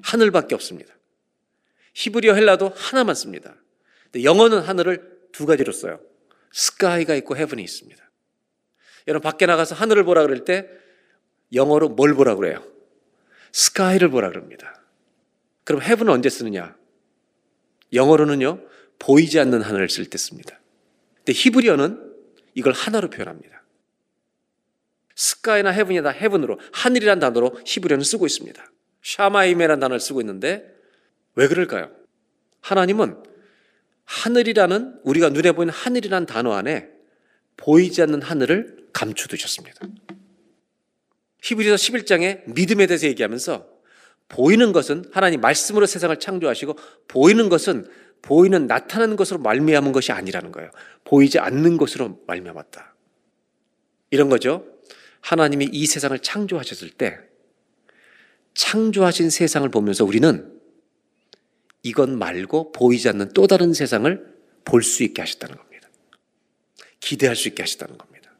Speaker 5: 하늘밖에 없습니다. 히브리어 헬라도 하나만 씁니다. 영어는 하늘을 두 가지로 써요. 스카이가 있고 헤븐이 있습니다. 여러분 밖에 나가서 하늘을 보라 그럴 때 영어로 뭘 보라 그래요? 스카이를 보라 그럽니다. 그럼 헤븐은 언제 쓰느냐? 영어로는요, 보이지 않는 하늘을 쓸 때 씁니다. 근데 히브리어는 이걸 하나로 표현합니다. 스카이나 헤븐이 다 헤븐으로, 하늘이란 단어로 히브리어는 쓰고 있습니다. 샤마임이라는 단어를 쓰고 있는데 왜 그럴까요? 하나님은 하늘이라는 우리가 눈에 보이는 하늘이라는 단어 안에 보이지 않는 하늘을 감추두셨습니다. 히브리서 11장에 믿음에 대해서 얘기하면서 보이는 것은 하나님 말씀으로 세상을 창조하시고 보이는 것은 보이는 나타나는 것으로 말미암은 것이 아니라는 거예요. 보이지 않는 것으로 말미암았다. 이런 거죠. 하나님이 이 세상을 창조하셨을 때 창조하신 세상을 보면서 우리는 이건 말고 보이지 않는 또 다른 세상을 볼 수 있게 하셨다는 겁니다. 기대할 수 있게 하셨다는 겁니다.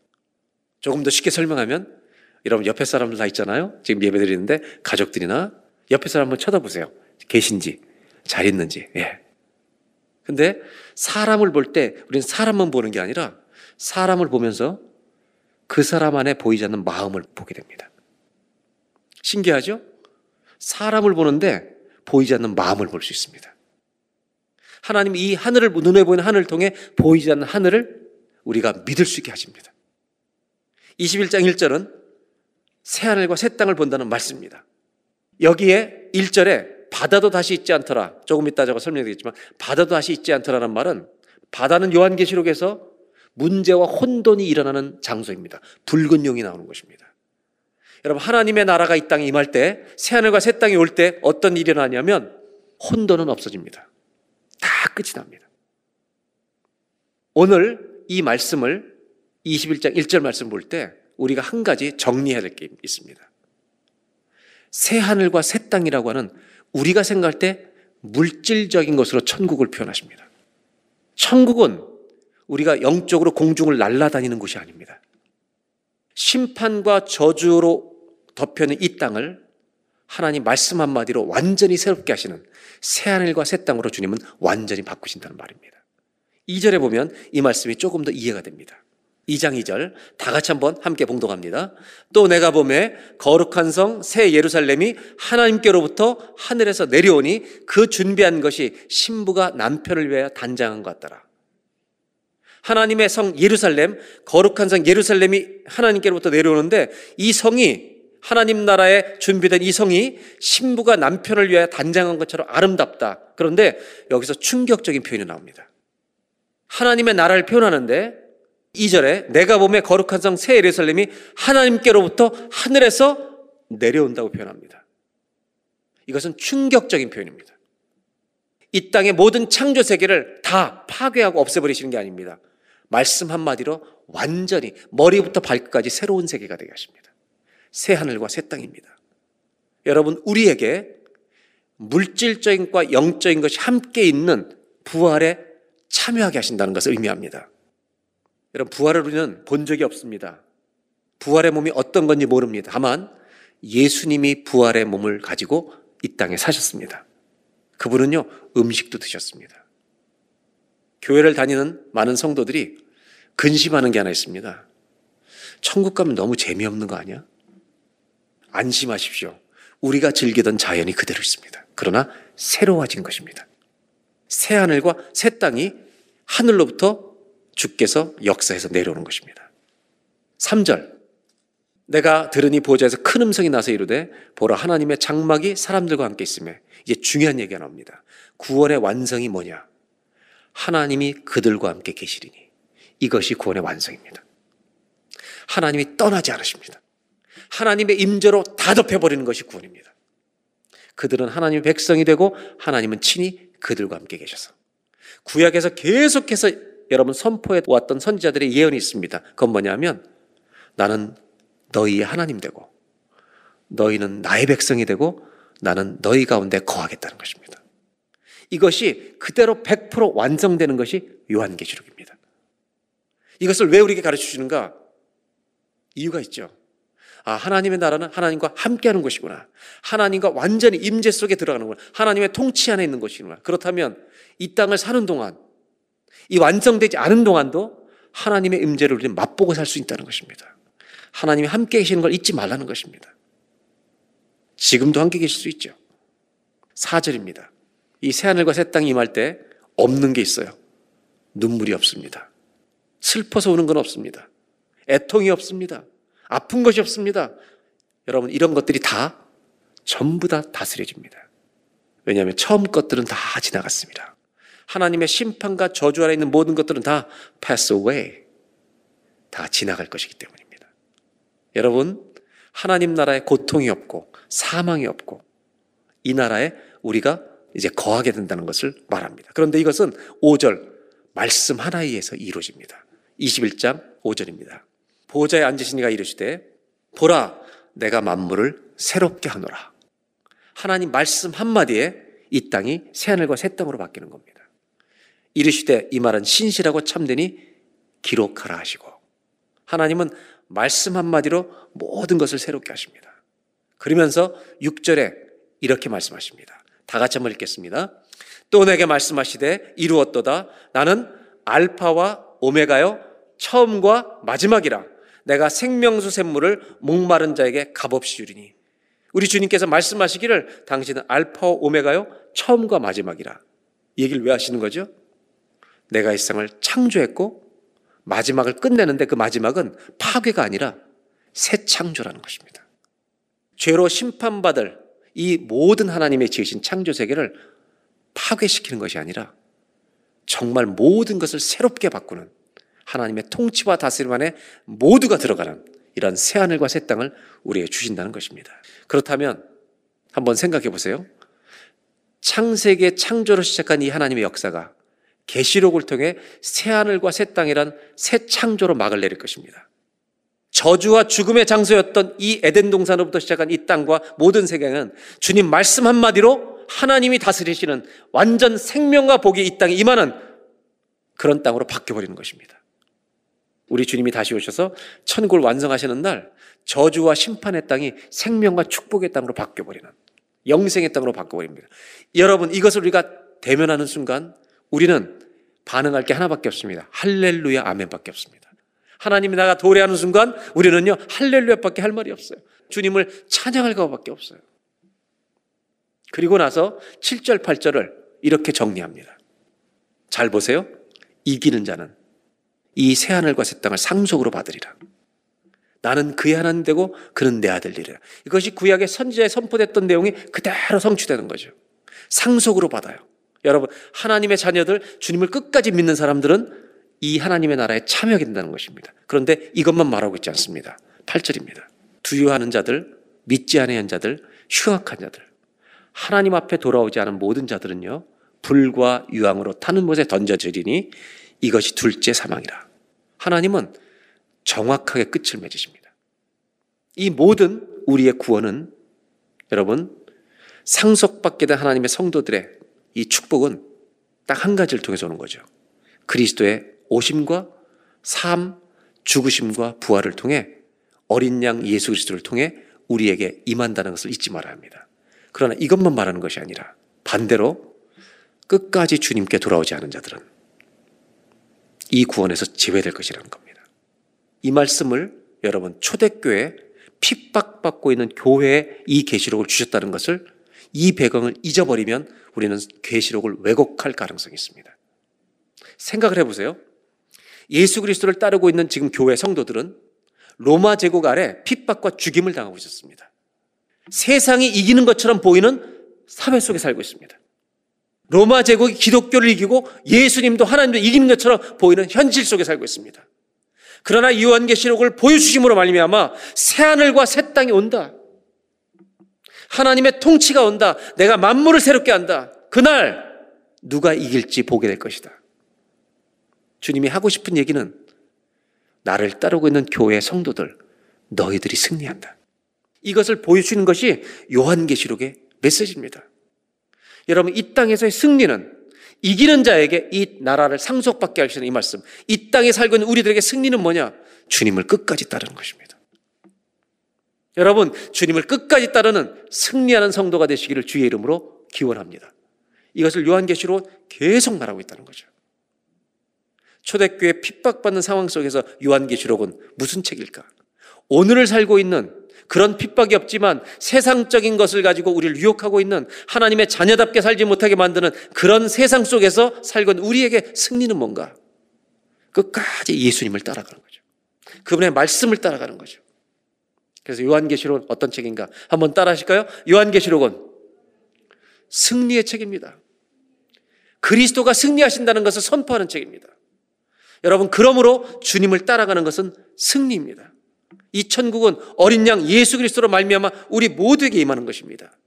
Speaker 5: 조금 더 쉽게 설명하면 여러분 옆에 사람들 다 있잖아요. 지금 예배 드리는데 가족들이나 옆에 사람 한번 쳐다보세요. 계신지, 잘 있는지. 예. 근데 사람을 볼 때 우리는 사람만 보는 게 아니라 사람을 보면서 그 사람 안에 보이지 않는 마음을 보게 됩니다. 신기하죠? 사람을 보는데 보이지 않는 마음을 볼 수 있습니다. 하나님 이 하늘을 눈에 보이는 하늘을 통해 보이지 않는 하늘을 우리가 믿을 수 있게 하십니다. 21장 1절은 새 하늘과 새 땅을 본다는 말씀입니다. 여기에 1절에 바다도 다시 있지 않더라. 조금 이따 제가 설명드리겠지만 바다도 다시 있지 않더라는 말은 바다는 요한계시록에서 문제와 혼돈이 일어나는 장소입니다. 붉은 용이 나오는 것입니다. 여러분 하나님의 나라가 이 땅에 임할 때 새하늘과 새 땅이 올 때 어떤 일이 일어나냐면 혼돈은 없어집니다. 다 끝이 납니다. 오늘 이 말씀을 21장 1절 말씀 볼 때 우리가 한 가지 정리해야 될 게 있습니다. 새 하늘과 새 땅이라고 하는 우리가 생각할 때 물질적인 것으로 천국을 표현하십니다. 천국은 우리가 영적으로 공중을 날아다니는 곳이 아닙니다. 심판과 저주로 덮여는 이 땅을 하나님 말씀 한마디로 완전히 새롭게 하시는 새하늘과 새 땅으로 주님은 완전히 바꾸신다는 말입니다. 2절에 보면 이 말씀이 조금 더 이해가 됩니다. 2장 2절 다 같이 한번 함께 봉독합니다. 또 내가 봄에 거룩한 성 새 예루살렘이 하나님께로부터 하늘에서 내려오니 그 준비한 것이 신부가 남편을 위하여 단장한 것 같더라. 하나님의 성 예루살렘, 거룩한 성 예루살렘이 하나님께로부터 내려오는데 이 성이 하나님 나라에 준비된 이 성이 신부가 남편을 위하여 단장한 것처럼 아름답다. 그런데 여기서 충격적인 표현이 나옵니다. 하나님의 나라를 표현하는데 2절에 내가 몸에 거룩한 성 새 예루살렘이 하나님께로부터 하늘에서 내려온다고 표현합니다. 이것은 충격적인 표현입니다. 이 땅의 모든 창조 세계를 다 파괴하고 없애버리시는 게 아닙니다. 말씀 한마디로 완전히 머리부터 발끝까지 새로운 세계가 되게 하십니다. 새 하늘과 새 땅입니다. 여러분, 우리에게 물질적인 것과 영적인 것이 함께 있는 부활에 참여하게 하신다는 것을 의미합니다. 여러분, 부활을 우리는 본 적이 없습니다. 부활의 몸이 어떤 건지 모릅니다. 다만 예수님이 부활의 몸을 가지고 이 땅에 사셨습니다. 그분은요, 음식도 드셨습니다. 교회를 다니는 많은 성도들이 근심하는 게 하나 있습니다. 천국 가면 너무 재미없는 거 아니야? 안심하십시오. 우리가 즐기던 자연이 그대로 있습니다. 그러나 새로워진 것입니다. 새 하늘과 새 땅이 하늘로부터 주께서 역사해서 내려오는 것입니다. 3절. 내가 들으니 보좌에서 큰 음성이 나서 이르되 보라 하나님의 장막이 사람들과 함께 있음에 이제 중요한 얘기가 나옵니다. 구원의 완성이 뭐냐? 하나님이 그들과 함께 계시리니 이것이 구원의 완성입니다. 하나님이 떠나지 않으십니다. 하나님의 임재로 다 덮여버리는 것이 구원입니다. 그들은 하나님의 백성이 되고 하나님은 친히 그들과 함께 계셔서 구약에서 계속해서 여러분 선포해 왔던 선지자들의 예언이 있습니다. 그건 뭐냐면 나는 너희의 하나님 되고 너희는 나의 백성이 되고 나는 너희 가운데 거하겠다는 것입니다. 이것이 그대로 100% 완성되는 것이 요한계시록입니다. 이것을 왜 우리에게 가르쳐 주는가? 이유가 있죠. 아, 하나님의 나라는 하나님과 함께하는 것이구나. 하나님과 완전히 임재 속에 들어가는구나. 하나님의 통치 안에 있는 것이구나. 그렇다면 이 땅을 사는 동안 이 완성되지 않은 동안도 하나님의 임재를 우리는 맛보고 살 수 있다는 것입니다. 하나님이 함께 계시는 걸 잊지 말라는 것입니다. 지금도 함께 계실 수 있죠. 4절입니다. 이 새하늘과 새 땅이 임할 때 없는 게 있어요. 눈물이 없습니다. 슬퍼서 우는 건 없습니다. 애통이 없습니다. 아픈 것이 없습니다. 여러분, 이런 것들이 다 전부 다 다스려집니다. 왜냐하면 처음 것들은 다 지나갔습니다. 하나님의 심판과 저주 아래 있는 모든 것들은 다 pass away. 다 지나갈 것이기 때문입니다. 여러분, 하나님 나라에 고통이 없고 사망이 없고 이 나라에 우리가 이제 거하게 된다는 것을 말합니다. 그런데 이것은 5절 말씀 하나에 의해서 이루어집니다. 21장 5절입니다. 보좌에 앉으신 이가 이르시되 보라 내가 만물을 새롭게 하노라. 하나님 말씀 한마디에 이 땅이 새하늘과 새 땅으로 바뀌는 겁니다. 이르시되 이 말은 신실하고 참되니 기록하라 하시고 하나님은 말씀 한마디로 모든 것을 새롭게 하십니다. 그러면서 6절에 이렇게 말씀하십니다. 다 같이 한번 읽겠습니다. 또 내게 말씀하시되 이루었도다. 나는 알파와 오메가요 처음과 마지막이라. 내가 생명수 샘물을 목마른 자에게 값없이 주리니. 우리 주님께서 말씀하시기를 당신은 알파와 오메가요 처음과 마지막이라. 이 얘기를 왜 하시는 거죠? 내가 이 세상을 창조했고 마지막을 끝내는데 그 마지막은 파괴가 아니라 새 창조라는 것입니다. 죄로 심판받을 이 모든 하나님의 지으신 창조 세계를 파괴시키는 것이 아니라 정말 모든 것을 새롭게 바꾸는 하나님의 통치와 다스림 안에 모두가 들어가는 이런 새 하늘과 새 땅을 우리에게 주신다는 것입니다. 그렇다면 한번 생각해 보세요. 창세계 창조로 시작한 이 하나님의 역사가 계시록을 통해 새 하늘과 새 땅이란 새 창조로 막을 내릴 것입니다. 저주와 죽음의 장소였던 이 에덴 동산으로부터 시작한 이 땅과 모든 세계는 주님 말씀 한마디로 하나님이 다스리시는 완전 생명과 복이 이 땅에 임하는 그런 땅으로 바뀌어버리는 것입니다. 우리 주님이 다시 오셔서 천국을 완성하시는 날 저주와 심판의 땅이 생명과 축복의 땅으로 바뀌어버리는 영생의 땅으로 바뀌어버립니다. 여러분 이것을 우리가 대면하는 순간 우리는 반응할 게 하나밖에 없습니다. 할렐루야 아멘밖에 없습니다. 하나님이 나가 도래하는 순간 우리는요 할렐루야밖에 할 말이 없어요. 주님을 찬양할 것밖에 없어요. 그리고 나서 7절 8절을 이렇게 정리합니다. 잘 보세요. 이기는 자는 이 새 하늘과 새 땅을 상속으로 받으리라. 나는 그의 하나님 되고 그는 내 아들이라. 이것이 구약의 선지자에 선포됐던 내용이 그대로 성취되는 거죠. 상속으로 받아요. 여러분, 하나님의 자녀들, 주님을 끝까지 믿는 사람들은 이 하나님의 나라에 참여하게 된다는 것입니다. 그런데 이것만 말하고 있지 않습니다. 8절입니다. 두려워하는 자들, 믿지 않는 자들, 흉악한 자들, 하나님 앞에 돌아오지 않은 모든 자들은요, 불과 유황으로 타는 못에 던져지리니 이것이 둘째 사망이라. 하나님은 정확하게 끝을 맺으십니다. 이 모든 우리의 구원은 여러분 상속받게 된 하나님의 성도들의 이 축복은 딱 한 가지를 통해서 오는 거죠. 그리스도의 오심과 삶, 죽으심과 부활을 통해 어린 양 예수 그리스도를 통해 우리에게 임한다는 것을 잊지 말아야 합니다. 그러나 이것만 말하는 것이 아니라 반대로 끝까지 주님께 돌아오지 않은 자들은 이 구원에서 제외될 것이라는 겁니다. 이 말씀을 여러분 초대교회 핍박받고 있는 교회에 이 계시록을 주셨다는 것을 이 배경을 잊어버리면 우리는 계시록을 왜곡할 가능성이 있습니다. 생각을 해보세요. 예수 그리스도를 따르고 있는 지금 교회 성도들은 로마 제국 아래 핍박과 죽임을 당하고 있었습니다. 세상이 이기는 것처럼 보이는 사회 속에 살고 있습니다. 로마 제국이 기독교를 이기고 예수님도 하나님도 이기는 것처럼 보이는 현실 속에 살고 있습니다. 그러나 요한계시록을 보여주심으로 말미암아 새 하늘과 새 땅이 온다. 하나님의 통치가 온다. 내가 만물을 새롭게 한다. 그날 누가 이길지 보게 될 것이다. 주님이 하고 싶은 얘기는 나를 따르고 있는 교회 성도들 너희들이 승리한다. 이것을 보여주는 것이 요한계시록의 메시지입니다. 여러분 이 땅에서의 승리는 이기는 자에게 이 나라를 상속받게 하시는 이 말씀. 이 땅에 살고 있는 우리들에게 승리는 뭐냐? 주님을 끝까지 따르는 것입니다. 여러분, 주님을 끝까지 따르는 승리하는 성도가 되시기를 주의 이름으로 기원합니다. 이것을 요한계시로 계속 말하고 있다는 거죠. 초대교회 핍박받는 상황 속에서 요한계시록은 무슨 책일까? 오늘을 살고 있는 그런 핍박이 없지만 세상적인 것을 가지고 우리를 유혹하고 있는 하나님의 자녀답게 살지 못하게 만드는 그런 세상 속에서 있는 우리에게 승리는 뭔가? 끝까지 예수님을 따라가는 거죠. 그분의 말씀을 따라가는 거죠. 그래서 요한계시록은 어떤 책인가? 한번 따라 하실까요? 요한계시록은 승리의 책입니다. 그리스도가 승리하신다는 것을 선포하는 책입니다. 여러분, 그러므로 주님을 따라가는 것은 승리입니다. 이 천국은 어린 양 예수 그리스도로 말미암아 우리 모두에게 임하는 것입니다.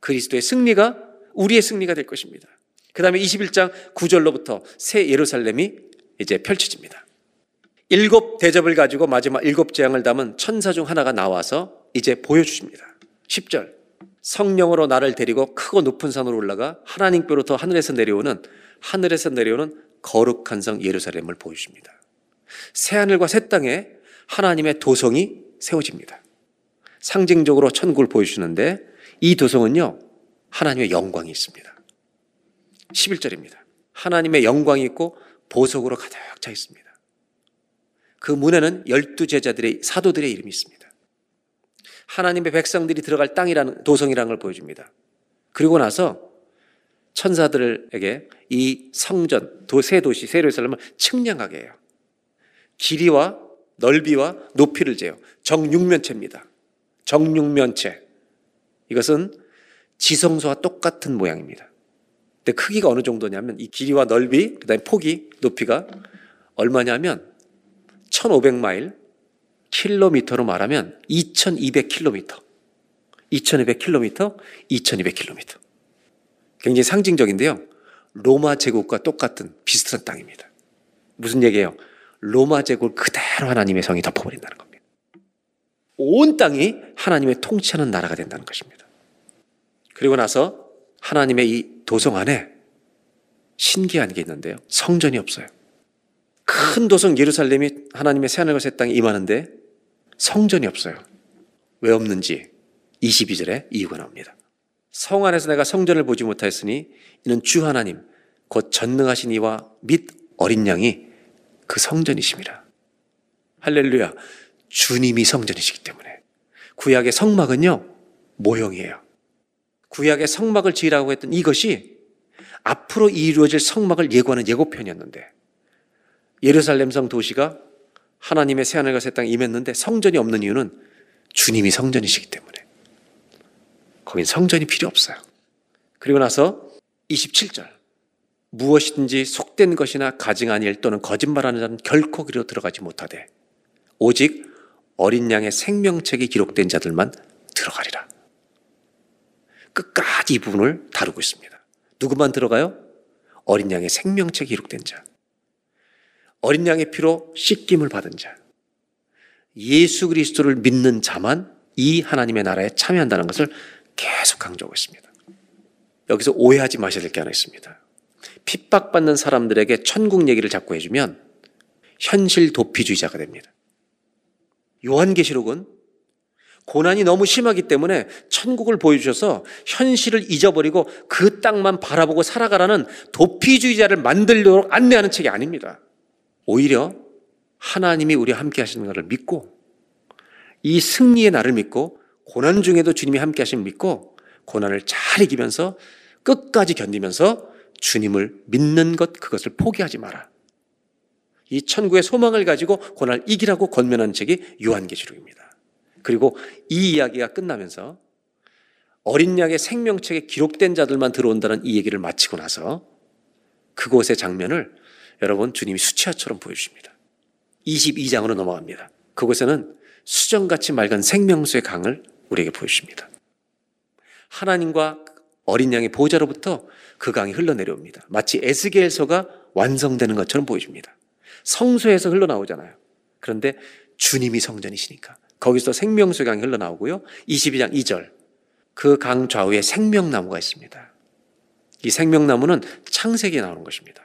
Speaker 5: 그리스도의 승리가 우리의 승리가 될 것입니다. 그 다음에 21장 9절로부터 새 예루살렘이 이제 펼쳐집니다. 일곱 대접을 가지고 마지막 일곱 재앙을 담은 천사 중 하나가 나와서 이제 보여주십니다. 10절. 성령으로 나를 데리고 크고 높은 산으로 올라가 하나님께로부터 하늘에서 내려오는 하늘에서 내려오는 거룩한 성 예루살렘을 보여줍니다. 새 하늘과 새 땅에 하나님의 도성이 세워집니다. 상징적으로 천국을 보여주는데 이 도성은요, 하나님의 영광이 있습니다. 11절입니다. 하나님의 영광이 있고 보석으로 가득 차 있습니다. 그 문에는 열두 제자들의 사도들의 이름이 있습니다. 하나님의 백성들이 들어갈 땅이라는 도성이라는 걸 보여줍니다. 그리고 나서 천사들에게 이 성전, 새 도시, 새 예루살렘을 측량하게 해요. 길이와 넓이와 높이를 재요. 정육면체입니다. 정육면체. 이것은 지성소와 똑같은 모양입니다. 근데 크기가 어느 정도냐면 이 길이와 넓이, 그 다음에 폭이, 높이가 얼마냐면 1500마일, 킬로미터로 말하면 2200킬로미터. 2200킬로미터, 2200킬로미터. 굉장히 상징적인데요. 로마 제국과 똑같은 비슷한 땅입니다. 무슨 얘기예요? 로마 제국을 그대로 하나님의 성이 덮어버린다는 겁니다. 온 땅이 하나님의 통치하는 나라가 된다는 것입니다. 그리고 나서 하나님의 이 도성 안에 신기한 게 있는데요. 성전이 없어요. 큰 도성 예루살렘이 하나님의 새하늘과 새 땅에 임하는데 성전이 없어요. 왜 없는지 22절에 이유가 나옵니다. 성 안에서 내가 성전을 보지 못하였으니 이는 주 하나님 곧 전능하신 이와 및 어린 양이 그 성전이심이라. 할렐루야. 주님이 성전이시기 때문에. 구약의 성막은요, 모형이에요. 구약의 성막을 지으라고 했던 이것이 앞으로 이루어질 성막을 예고하는 예고편이었는데, 예루살렘 성 도시가 하나님의 새하늘과 새 땅에 임했는데 성전이 없는 이유는 주님이 성전이시기 때문에. 거긴 성전이 필요 없어요. 그리고 나서 27절. 무엇이든지 속된 것이나 가증한 일 또는 거짓말하는 자는 결코 그리로 들어가지 못하되 오직 어린 양의 생명책이 기록된 자들만 들어가리라. 끝까지 이 부분을 다루고 있습니다. 누구만 들어가요? 어린 양의 생명책이 기록된 자. 어린 양의 피로 씻김을 받은 자. 예수 그리스도를 믿는 자만 이 하나님의 나라에 참여한다는 것을 계속 강조하고 있습니다. 여기서 오해하지 마셔야 될 게 하나 있습니다. 핍박받는 사람들에게 천국 얘기를 자꾸 해주면 현실 도피주의자가 됩니다. 요한계시록은 고난이 너무 심하기 때문에 천국을 보여주셔서 현실을 잊어버리고 그 땅만 바라보고 살아가라는 도피주의자를 만들도록 안내하는 책이 아닙니다. 오히려 하나님이 우리와 함께 하시는 것을 믿고 이 승리의 날을 믿고 고난 중에도 주님이 함께 하심을 믿고 고난을 잘 이기면서 끝까지 견디면서 주님을 믿는 것 그것을 포기하지 마라. 이 천국의 소망을 가지고 고난을 이기라고 권면한 책이 요한계시록입니다. 그리고 이 이야기가 끝나면서 어린 양의 생명책에 기록된 자들만 들어온다는 이 얘기를 마치고 나서 그곳의 장면을 여러분 주님이 수치화처럼 보여주십니다. 22장으로 넘어갑니다. 그곳에는 수정같이 맑은 생명수의 강을 우리에게 보여주십니다. 하나님과 어린 양의 보좌로부터 그 강이 흘러내려옵니다. 마치 에스겔서가 완성되는 것처럼 보여줍니다. 성소에서 흘러나오잖아요. 그런데 주님이 성전이시니까 거기서 생명수의 강이 흘러나오고요. 22장 2절 그 강 좌우에 생명나무가 있습니다. 이 생명나무는 창세기에 나오는 것입니다.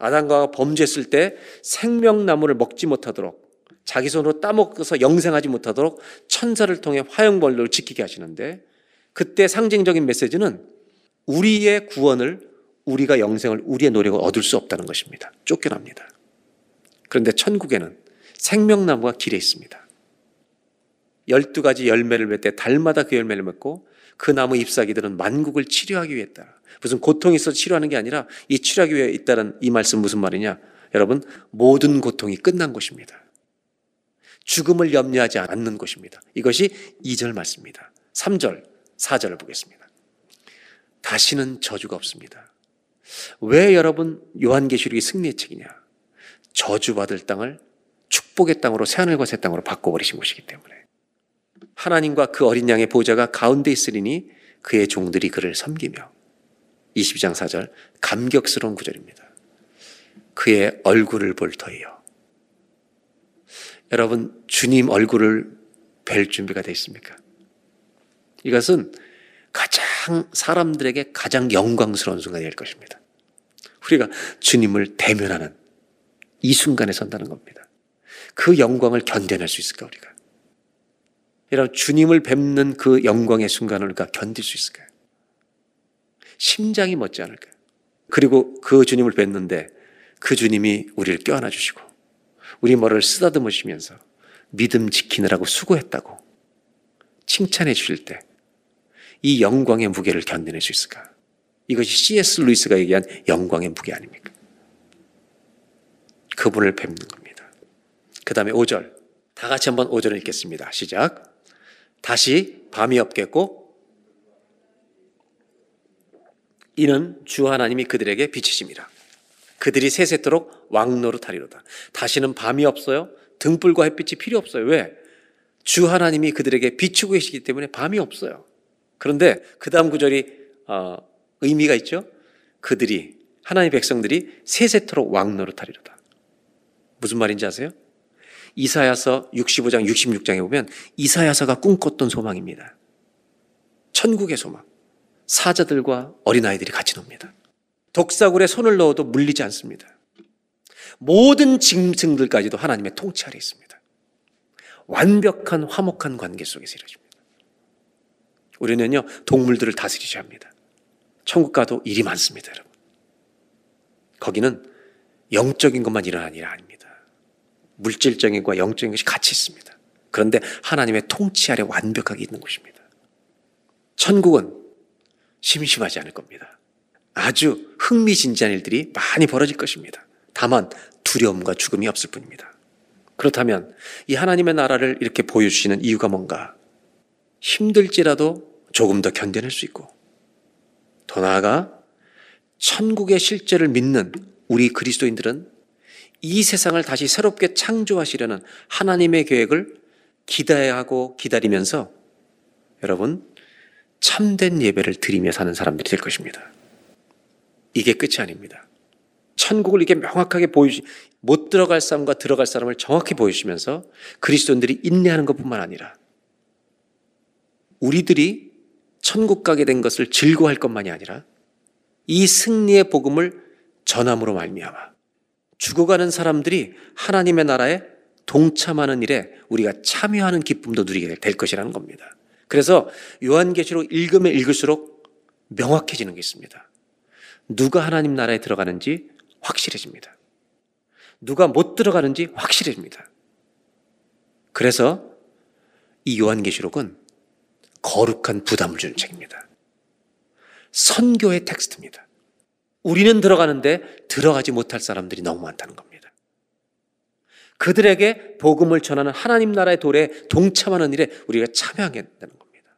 Speaker 5: 아담과 범죄했을 때 생명나무를 먹지 못하도록 자기 손으로 따먹어서 영생하지 못하도록 천사를 통해 화형벌로 지키게 하시는데 그때 상징적인 메시지는 우리의 구원을 우리가 영생을 우리의 노력을 얻을 수 없다는 것입니다. 쫓겨납니다. 그런데 천국에는 생명나무가 길에 있습니다. 열두 가지 열매를 맺되 달마다 그 열매를 맺고 그 나무 잎사귀들은 만국을 치료하기 위해 있다. 무슨 고통이 있어서 치료하는 게 아니라 이 치료하기 위해 있다는 이 말씀 무슨 말이냐? 여러분, 모든 고통이 끝난 것입니다. 죽음을 염려하지 않는 것입니다. 이것이 2절 말씀입니다. 3절, 4절을 보겠습니다. 다시는 저주가 없습니다. 왜 여러분 요한계시록이 승리의 책이냐? 저주받을 땅을 축복의 땅으로 새하늘과 새 땅으로 바꿔버리신 것이기 때문에 하나님과 그 어린 양의 보좌가 가운데 있으리니 그의 종들이 그를 섬기며 22장 4절 감격스러운 구절입니다. 그의 얼굴을 볼 터이요. 여러분 주님 얼굴을 뵐 준비가 되어 있습니까? 이것은 가장 사람들에게 가장 영광스러운 순간이 될 것입니다. 우리가 주님을 대면하는 이 순간에 선다는 겁니다. 그 영광을 견뎌낼 수 있을까 우리가? 여러분 주님을 뵙는 그 영광의 순간을 우리가 견딜 수 있을까요? 심장이 멎지 않을까요? 그리고 그 주님을 뵙는데 그 주님이 우리를 껴안아 주시고 우리 머리를 쓰다듬으시면서 믿음 지키느라고 수고했다고 칭찬해 주실 때 이 영광의 무게를 견뎌낼 수 있을까? 이것이 C.S. 루이스가 얘기한 영광의 무게 아닙니까? 그분을 뵙는 겁니다. 그 다음에 5절. 다 같이 한번 5절을 읽겠습니다. 시작. 다시 밤이 없겠고, 이는 주 하나님이 그들에게 비치심이라. 그들이 세세토록 왕노릇하리로다. 다시는 밤이 없어요. 등불과 햇빛이 필요 없어요. 왜? 주 하나님이 그들에게 비추고 계시기 때문에 밤이 없어요. 그런데 그 다음 구절이 어, 의미가 있죠. 그들이 하나님의 백성들이 세세토록 왕노릇하리로다. 무슨 말인지 아세요? 이사야서 65장 66장에 보면 이사야서가 꿈꿨던 소망입니다. 천국의 소망. 사자들과 어린아이들이 같이 놉니다. 독사굴에 손을 넣어도 물리지 않습니다. 모든 짐승들까지도 하나님의 통치 아래 있습니다. 완벽한 화목한 관계 속에서 이루어집니다. 우리는요, 동물들을 다스리셔야 합니다. 천국 가도 일이 많습니다, 여러분. 거기는 영적인 것만 일어나는 일 아닙니다. 물질적인 것과 영적인 것이 같이 있습니다. 그런데 하나님의 통치 아래 완벽하게 있는 곳입니다. 천국은 심심하지 않을 겁니다. 아주 흥미진진한 일들이 많이 벌어질 것입니다. 다만 두려움과 죽음이 없을 뿐입니다. 그렇다면 이 하나님의 나라를 이렇게 보여주시는 이유가 뭔가? 힘들지라도 조금 더 견뎌낼 수 있고 더 나아가 천국의 실제를 믿는 우리 그리스도인들은 이 세상을 다시 새롭게 창조하시려는 하나님의 계획을 기대하고 기다리면서 여러분 참된 예배를 드리며 사는 사람들이 될 것입니다. 이게 끝이 아닙니다. 천국을 이렇게 명확하게 보여주, 못 들어갈 사람과 들어갈 사람을 정확히 보여주시면서 그리스도인들이 인내하는 것뿐만 아니라 우리들이 천국 가게 된 것을 즐거워할 것만이 아니라 이 승리의 복음을 전함으로 말미암아 죽어가는 사람들이 하나님의 나라에 동참하는 일에 우리가 참여하는 기쁨도 누리게 될 것이라는 겁니다. 그래서 요한계시록 읽으면 읽을수록 명확해지는 게 있습니다. 누가 하나님 나라에 들어가는지 확실해집니다. 누가 못 들어가는지 확실해집니다. 그래서 이 요한계시록은 거룩한 부담을 주는 책입니다. 선교의 텍스트입니다. 우리는 들어가는데 들어가지 못할 사람들이 너무 많다는 겁니다. 그들에게 복음을 전하는 하나님 나라의 도래에 동참하는 일에 우리가 참여하게 된다는 겁니다.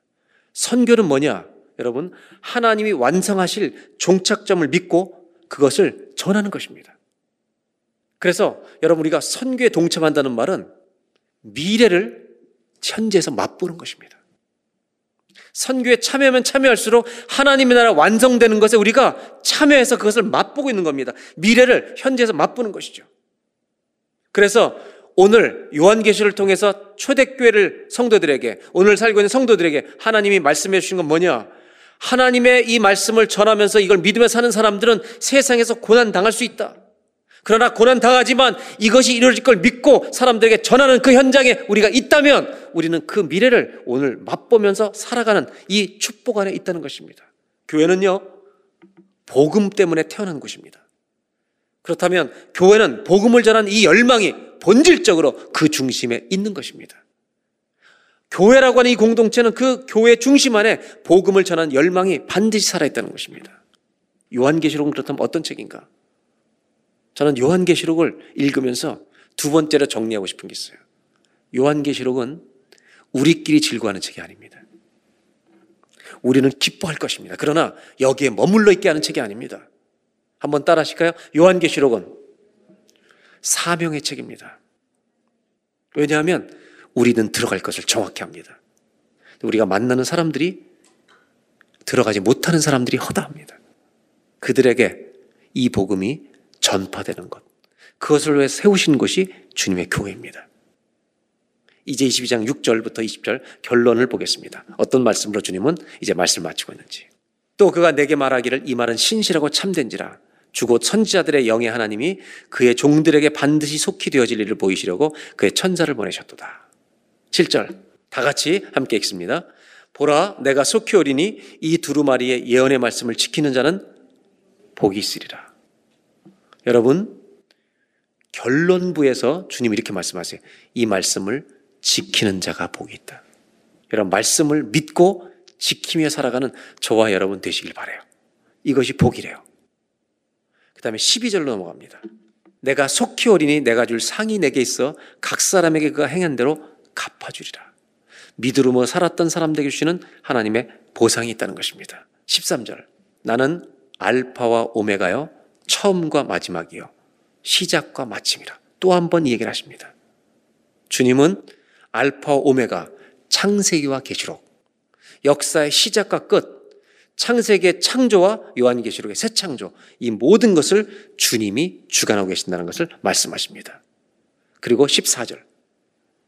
Speaker 5: 선교는 뭐냐? 여러분, 하나님이 완성하실 종착점을 믿고 그것을 전하는 것입니다. 그래서 여러분 우리가 선교에 동참한다는 말은 미래를 현재에서 맛보는 것입니다. 선교에 참여하면 참여할수록 하나님의 나라 완성되는 것에 우리가 참여해서 그것을 맛보고 있는 겁니다. 미래를 현재에서 맛보는 것이죠. 그래서 오늘 요한계시를 통해서 초대교회를 성도들에게 오늘 살고 있는 성도들에게 하나님이 말씀해 주신 건 뭐냐? 하나님의 이 말씀을 전하면서 이걸 믿으며 사는 사람들은 세상에서 고난 당할 수 있다. 그러나 고난 당하지만 이것이 이루어질 걸 믿고 사람들에게 전하는 그 현장에 우리가 있다면 우리는 그 미래를 오늘 맛보면서 살아가는 이 축복 안에 있다는 것입니다. 교회는요, 복음 때문에 태어난 곳입니다. 그렇다면 교회는 복음을 전하는 이 열망이 본질적으로 그 중심에 있는 것입니다. 교회라고 하는 이 공동체는 그 교회 중심 안에 복음을 전하는 열망이 반드시 살아있다는 것입니다. 요한계시록은 그렇다면 어떤 책인가? 저는 요한계시록을 읽으면서 두 번째로 정리하고 싶은 게 있어요. 요한계시록은 우리끼리 즐거워하는 책이 아닙니다. 우리는 기뻐할 것입니다. 그러나 여기에 머물러 있게 하는 책이 아닙니다. 한번 따라 하실까요? 요한계시록은 사명의 책입니다. 왜냐하면 우리는 들어갈 것을 정확히 합니다. 우리가 만나는 사람들이 들어가지 못하는 사람들이 허다합니다. 그들에게 이 복음이 전파되는 것. 그것을 위해 세우신 것이 주님의 교회입니다. 이제 22장 6절부터 20절 결론을 보겠습니다. 어떤 말씀으로 주님은 이제 말씀을 마치고 있는지. 또 그가 내게 말하기를 이 말은 신실하고 참된지라 주고 선지자들의 영의 하나님이 그의 종들에게 반드시 속히 되어질 일을 보이시려고 그의 천사를 보내셨도다. 7절 다 같이 함께 읽습니다. 보라 내가 속히 오리니 이 두루마리의 예언의 말씀을 지키는 자는 복이 있으리라. 여러분 결론부에서 주님 이렇게 말씀하세요. 이 말씀을 지키는 자가 복이 있다. 여러분 말씀을 믿고 지키며 살아가는 저와 여러분 되시길 바래요. 이것이 복이래요. 그 다음에 12절로 넘어갑니다. 내가 속히 오리니 내가 줄 상이 내게 있어 각 사람에게 그가 행한 대로 갚아주리라. 믿으로 살았던 사람들에게 주시는 하나님의 보상이 있다는 것입니다. 13절. 나는 알파와 오메가요. 처음과 마지막이요. 시작과 마침이라. 또 한 번 이 얘기를 하십니다. 주님은 알파 오메가 창세기와 계시록 역사의 시작과 끝 창세기의 창조와 요한계시록의 새 창조 이 모든 것을 주님이 주관하고 계신다는 것을 말씀하십니다. 그리고 14절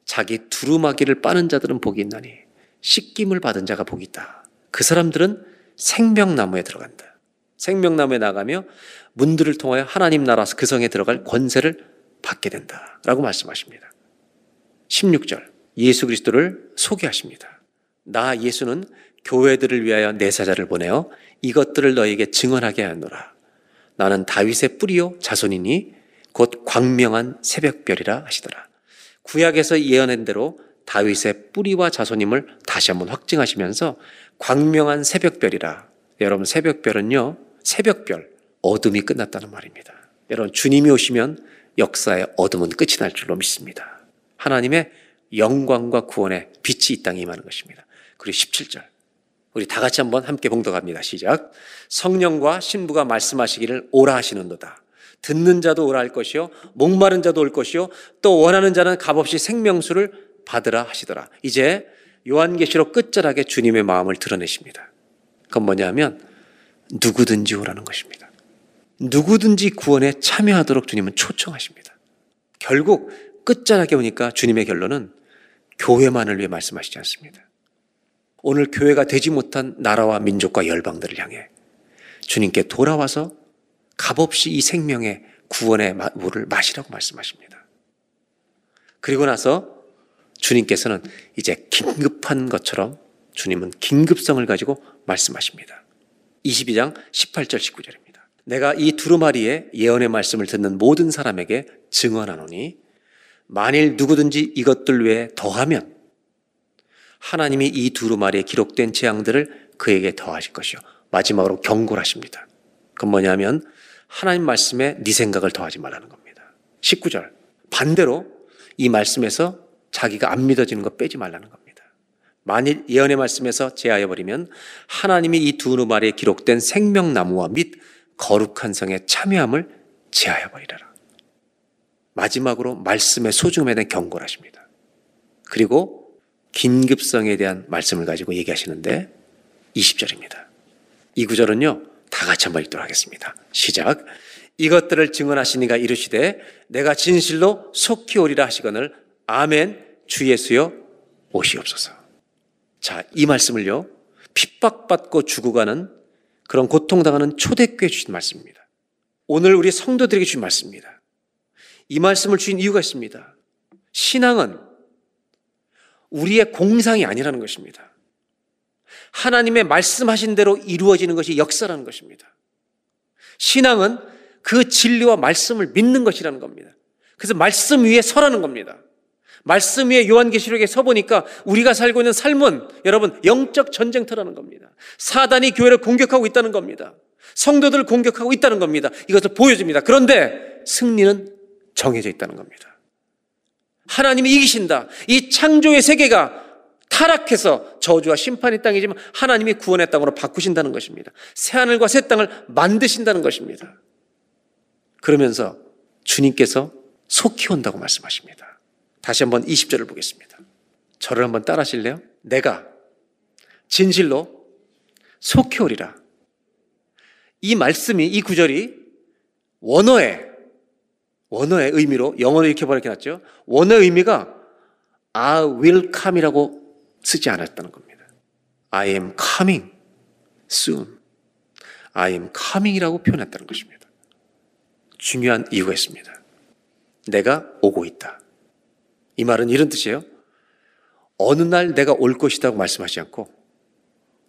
Speaker 5: 자기 두루마기를 빠는 자들은 복이 있나니 씻김을 받은 자가 복이 있다. 그 사람들은 생명나무에 들어간다. 생명나무에 나가며 문들을 통하여 하나님 나라 그 성에 들어갈 권세를 받게 된다. 라고 말씀하십니다. 16절 예수 그리스도를 소개하십니다. 나 예수는 교회들을 위하여 내 사자를 보내어 이것들을 너에게 증언하게 하노라. 나는 다윗의 뿌리요 자손이니 곧 광명한 새벽별이라 하시더라. 구약에서 예언한 대로 다윗의 뿌리와 자손임을 다시 한번 확증하시면서 광명한 새벽별이라. 여러분 새벽별은요. 새벽별 어둠이 끝났다는 말입니다. 여러분 주님이 오시면 역사의 어둠은 끝이 날 줄로 믿습니다. 하나님의 영광과 구원의 빛이 이 땅에 임하는 것입니다. 그리고 17절 우리 다 같이 한번 함께 봉독합니다. 시작. 성령과 신부가 말씀하시기를 오라 하시는도다. 듣는 자도 오라 할 것이요 목마른 자도 올 것이요 또 원하는 자는 값없이 생명수를 받으라 하시더라. 이제 요한계시록 끝자락에 주님의 마음을 드러내십니다. 그건 뭐냐면 누구든지 오라는 것입니다. 누구든지 구원에 참여하도록 주님은 초청하십니다. 결국 끝자락에 오니까 주님의 결론은 교회만을 위해 말씀하시지 않습니다. 오늘 교회가 되지 못한 나라와 민족과 열방들을 향해 주님께 돌아와서 값없이 이 생명의 구원의 물을 마시라고 말씀하십니다. 그리고 나서 주님께서는 이제 긴급한 것처럼 주님은 긴급성을 가지고 말씀하십니다. 22장 18절 19절입니다. 내가 이 두루마리의 예언의 말씀을 듣는 모든 사람에게 증언하노니 만일 누구든지 이것들 외에 더하면 하나님이 이 두루마리에 기록된 재앙들을 그에게 더하실 것이요. 마지막으로 경고를 하십니다. 그건 뭐냐면 하나님 말씀에 네 생각을 더하지 말라는 겁니다. 19절. 반대로 이 말씀에서 자기가 안 믿어지는 거 빼지 말라는 겁니다. 만일 예언의 말씀에서 제하여 버리면 하나님이 이 두루마리에 기록된 생명나무와 및 거룩한 성의 참여함을 제하여 버리라. 마지막으로 말씀의 소중함에 대한 경고를 하십니다. 그리고 긴급성에 대한 말씀을 가지고 얘기하시는데 20절입니다. 이 구절은요, 다 같이 한번 읽도록 하겠습니다. 시작. 이것들을 증언하시니가 이르시되 내가 진실로 속히 오리라 하시거늘 아멘 주 예수여 오시옵소서. 자, 이 말씀을요. 핍박받고 죽어가는 그런 고통당하는 초대교회 주신 말씀입니다. 오늘 우리 성도들에게 주신 말씀입니다. 이 말씀을 주신 이유가 있습니다. 신앙은 우리의 공상이 아니라는 것입니다. 하나님의 말씀하신 대로 이루어지는 것이 역사라는 것입니다. 신앙은 그 진리와 말씀을 믿는 것이라는 겁니다. 그래서 말씀 위에 서라는 겁니다. 말씀 위에 요한계시록에 서보니까 우리가 살고 있는 삶은 여러분 영적 전쟁터라는 겁니다. 사단이 교회를 공격하고 있다는 겁니다. 성도들을 공격하고 있다는 겁니다. 이것을 보여줍니다. 그런데 승리는 정해져 있다는 겁니다. 하나님이 이기신다. 이 창조의 세계가 타락해서 저주와 심판의 땅이지만 하나님이 구원의 땅으로 바꾸신다는 것입니다. 새 하늘과 새 땅을 만드신다는 것입니다. 그러면서 주님께서 속히 온다고 말씀하십니다. 다시 한번 20절을 보겠습니다. 저를 한번 따라 하실래요? 내가 진실로 속히 오리라. 이 말씀이, 이 구절이 원어의, 원어의 의미로, 영어로 이렇게 번역해 놨죠. 원어의 의미가 I will come이라고 쓰지 않았다는 겁니다. I am coming soon. I am coming이라고 표현했다는 것입니다. 중요한 이유가 있습니다. 내가 오고 있다. 이 말은 이런 뜻이에요. 어느 날 내가 올 것이라고 말씀하지 않고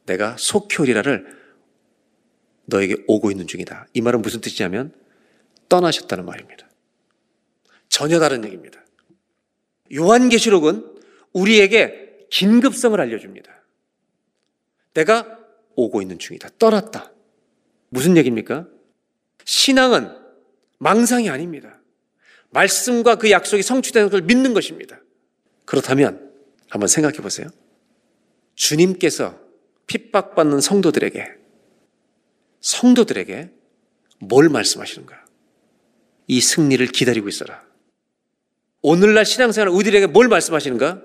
Speaker 5: 내가 속히 오리라를 너에게 오고 있는 중이다. 이 말은 무슨 뜻이냐면 떠나셨다는 말입니다. 전혀 다른 얘기입니다. 요한계시록은 우리에게 긴급성을 알려줍니다. 내가 오고 있는 중이다. 떠났다. 무슨 얘기입니까? 신앙은 망상이 아닙니다. 말씀과 그 약속이 성취되는 걸 믿는 것입니다. 그렇다면 한번 생각해 보세요. 주님께서 핍박받는 성도들에게 성도들에게 뭘 말씀하시는가? 이 승리를 기다리고 있어라. 오늘날 신앙생활 우리들에게 뭘 말씀하시는가?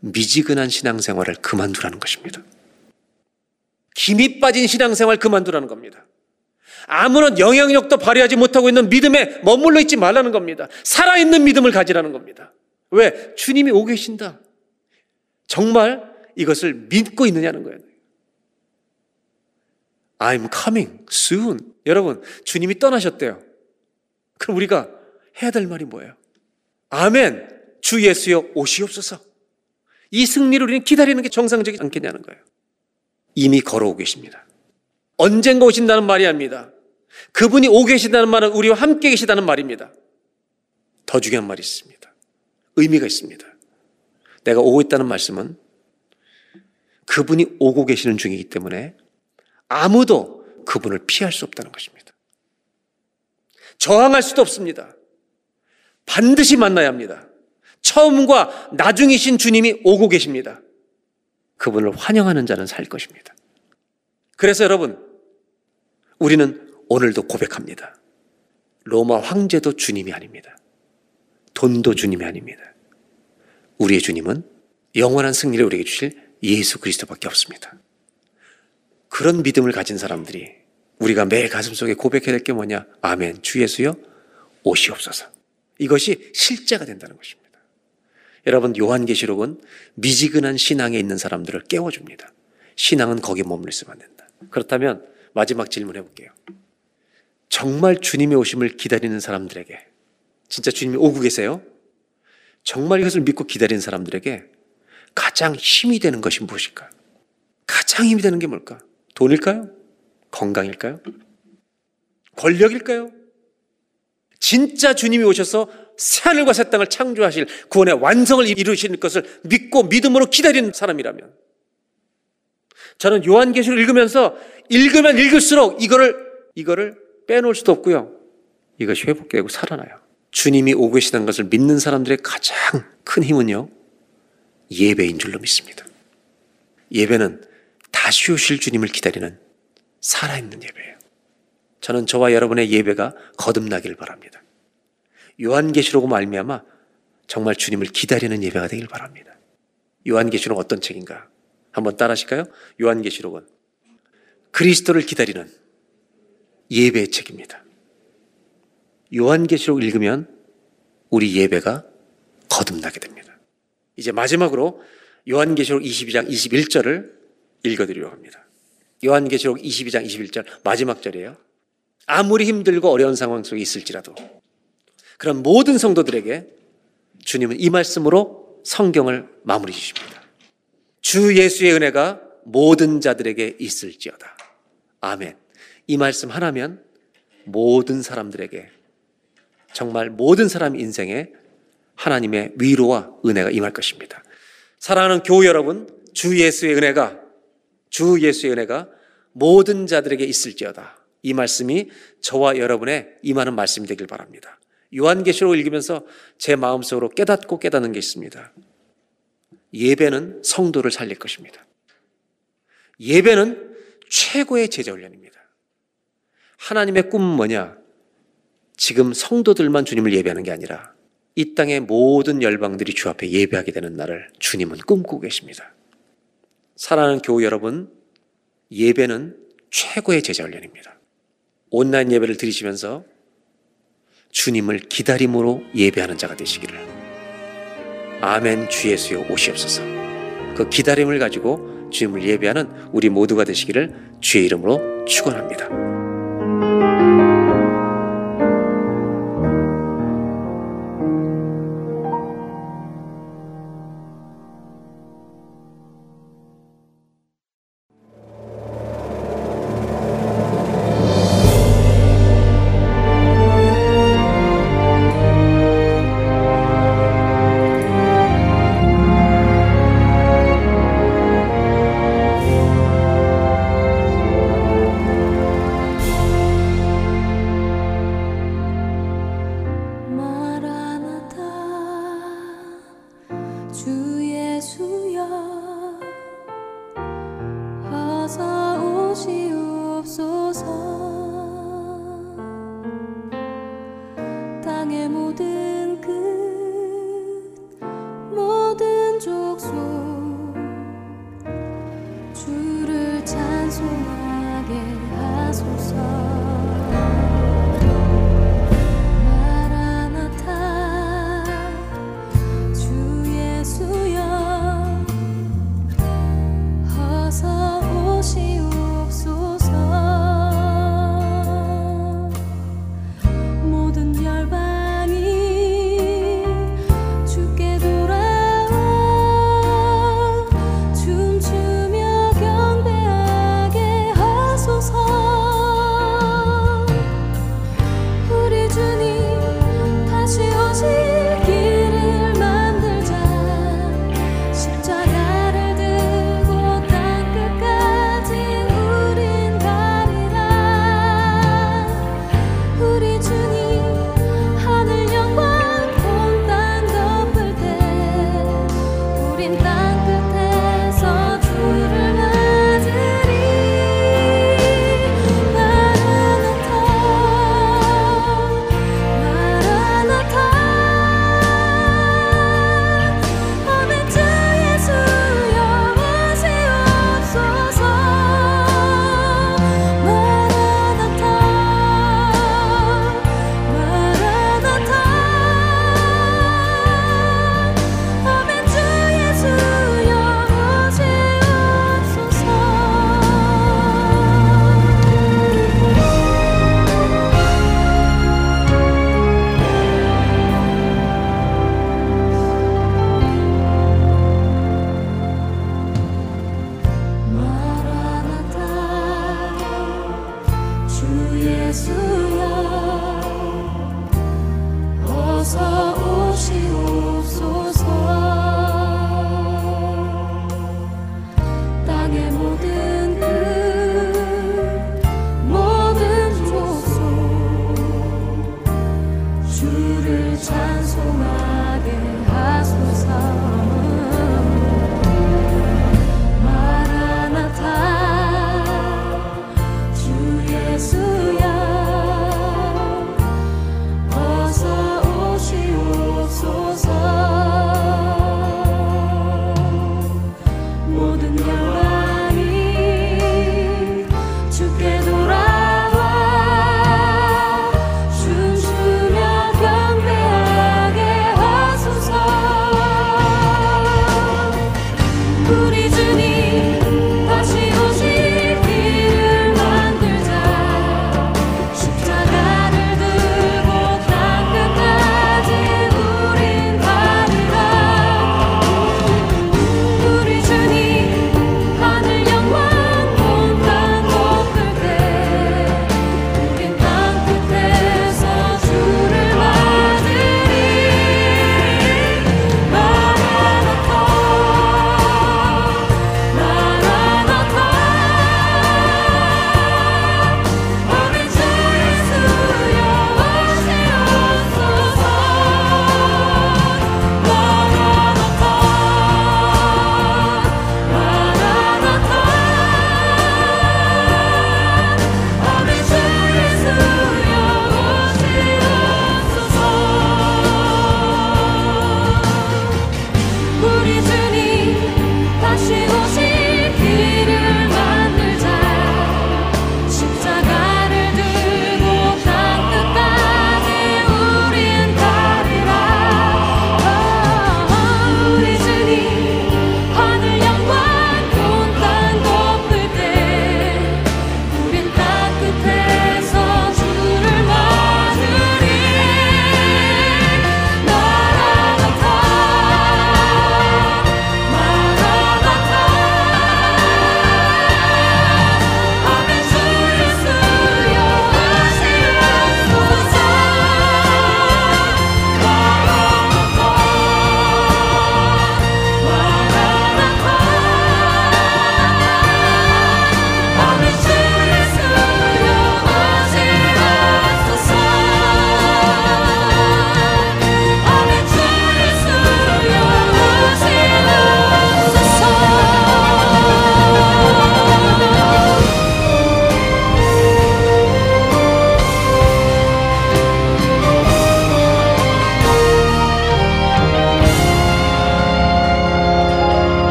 Speaker 5: 미지근한 신앙생활을 그만두라는 것입니다. 김이 빠진 신앙생활 그만두라는 겁니다. 아무런 영향력도 발휘하지 못하고 있는 믿음에 머물러 있지 말라는 겁니다. 살아있는 믿음을 가지라는 겁니다. 왜? 주님이 오고 계신다. 정말 이것을 믿고 있느냐는 거예요. I'm coming soon. 여러분, 주님이 떠나셨대요. 그럼 우리가 해야 될 말이 뭐예요? 아멘. 주 예수여 오시옵소서. 이 승리를 우리는 기다리는 게 정상적이지 않겠냐는 거예요. 이미 걸어오고 계십니다. 언젠가 오신다는 말이 아닙니다. 그분이 오고 계신다는 말은 우리와 함께 계시다는 말입니다. 더 중요한 말이 있습니다. 의미가 있습니다. 내가 오고 있다는 말씀은 그분이 오고 계시는 중이기 때문에 아무도 그분을 피할 수 없다는 것입니다. 저항할 수도 없습니다. 반드시 만나야 합니다. 처음과 나중이신 주님이 오고 계십니다. 그분을 환영하는 자는 살 것입니다. 그래서 여러분, 우리는 오늘도 고백합니다. 로마 황제도 주님이 아닙니다. 돈도 주님이 아닙니다. 우리의 주님은 영원한 승리를 우리에게 주실 예수 그리스도밖에 없습니다. 그런 믿음을 가진 사람들이 우리가 매 가슴속에 고백해야 될 게 뭐냐? 아멘. 주 예수여 오시옵소서. 이것이 실제가 된다는 것입니다. 여러분 요한계시록은 미지근한 신앙에 있는 사람들을 깨워줍니다. 신앙은 거기에 머물러 있으면 안 된다. 그렇다면 마지막 질문해 볼게요. 정말 주님의 오심을 기다리는 사람들에게 진짜 주님이 오고 계세요? 정말 이것을 믿고 기다리는 사람들에게 가장 힘이 되는 것이 무엇일까? 가장 힘이 되는 게 뭘까? 돈일까요? 건강일까요? 권력일까요? 진짜 주님이 오셔서 새하늘과 새 땅을 창조하실 구원의 완성을 이루실 것을 믿고 믿음으로 기다리는 사람이라면 저는 요한계시를 읽으면서 읽으면 읽을수록 이거를 이거를 빼놓을 수도 없고요. 이것이 회복되고 살아나요. 주님이 오고 계시다는 것을 믿는 사람들의 가장 큰 힘은요. 예배인 줄로 믿습니다. 예배는 다시 오실 주님을 기다리는 살아있는 예배예요. 저는 저와 여러분의 예배가 거듭나길 바랍니다. 요한계시록으로 말미암아 정말 주님을 기다리는 예배가 되길 바랍니다. 요한계시록 어떤 책인가? 한번 따라 하실까요? 요한계시록은 그리스도를 기다리는 예배의 책입니다. 요한계시록 읽으면 우리 예배가 거듭나게 됩니다. 이제 마지막으로 요한계시록 22장 21절을 읽어드리려고 합니다. 요한계시록 22장 21절 마지막 절이에요. 아무리 힘들고 어려운 상황 속에 있을지라도 그런 모든 성도들에게 주님은 이 말씀으로 성경을 마무리 주십니다. 주 예수의 은혜가 모든 자들에게 있을지어다. 아멘. 이 말씀 하나면 모든 사람들에게 정말 모든 사람 인생에 하나님의 위로와 은혜가 임할 것입니다. 사랑하는 교우 여러분, 주 예수의 은혜가 주 예수의 은혜가 모든 자들에게 있을지어다. 이 말씀이 저와 여러분의 임하는 말씀이 되길 바랍니다. 요한계시록을 읽으면서 제 마음속으로 깨닫고 깨닫는 게 있습니다. 예배는 성도를 살릴 것입니다. 예배는 최고의 제자 훈련입니다. 하나님의 꿈은 뭐냐? 지금 성도들만 주님을 예배하는 게 아니라 이 땅의 모든 열방들이 주 앞에 예배하게 되는 날을 주님은 꿈꾸고 계십니다. 사랑하는 교우 여러분, 예배는 최고의 제자 훈련입니다. 온라인 예배를 드리시면서 주님을 기다림으로 예배하는 자가 되시기를. 아멘 주 예수여 오시옵소서. 그 기다림을 가지고 주님을 예배하는 우리 모두가 되시기를 주의 이름으로 축원합니다.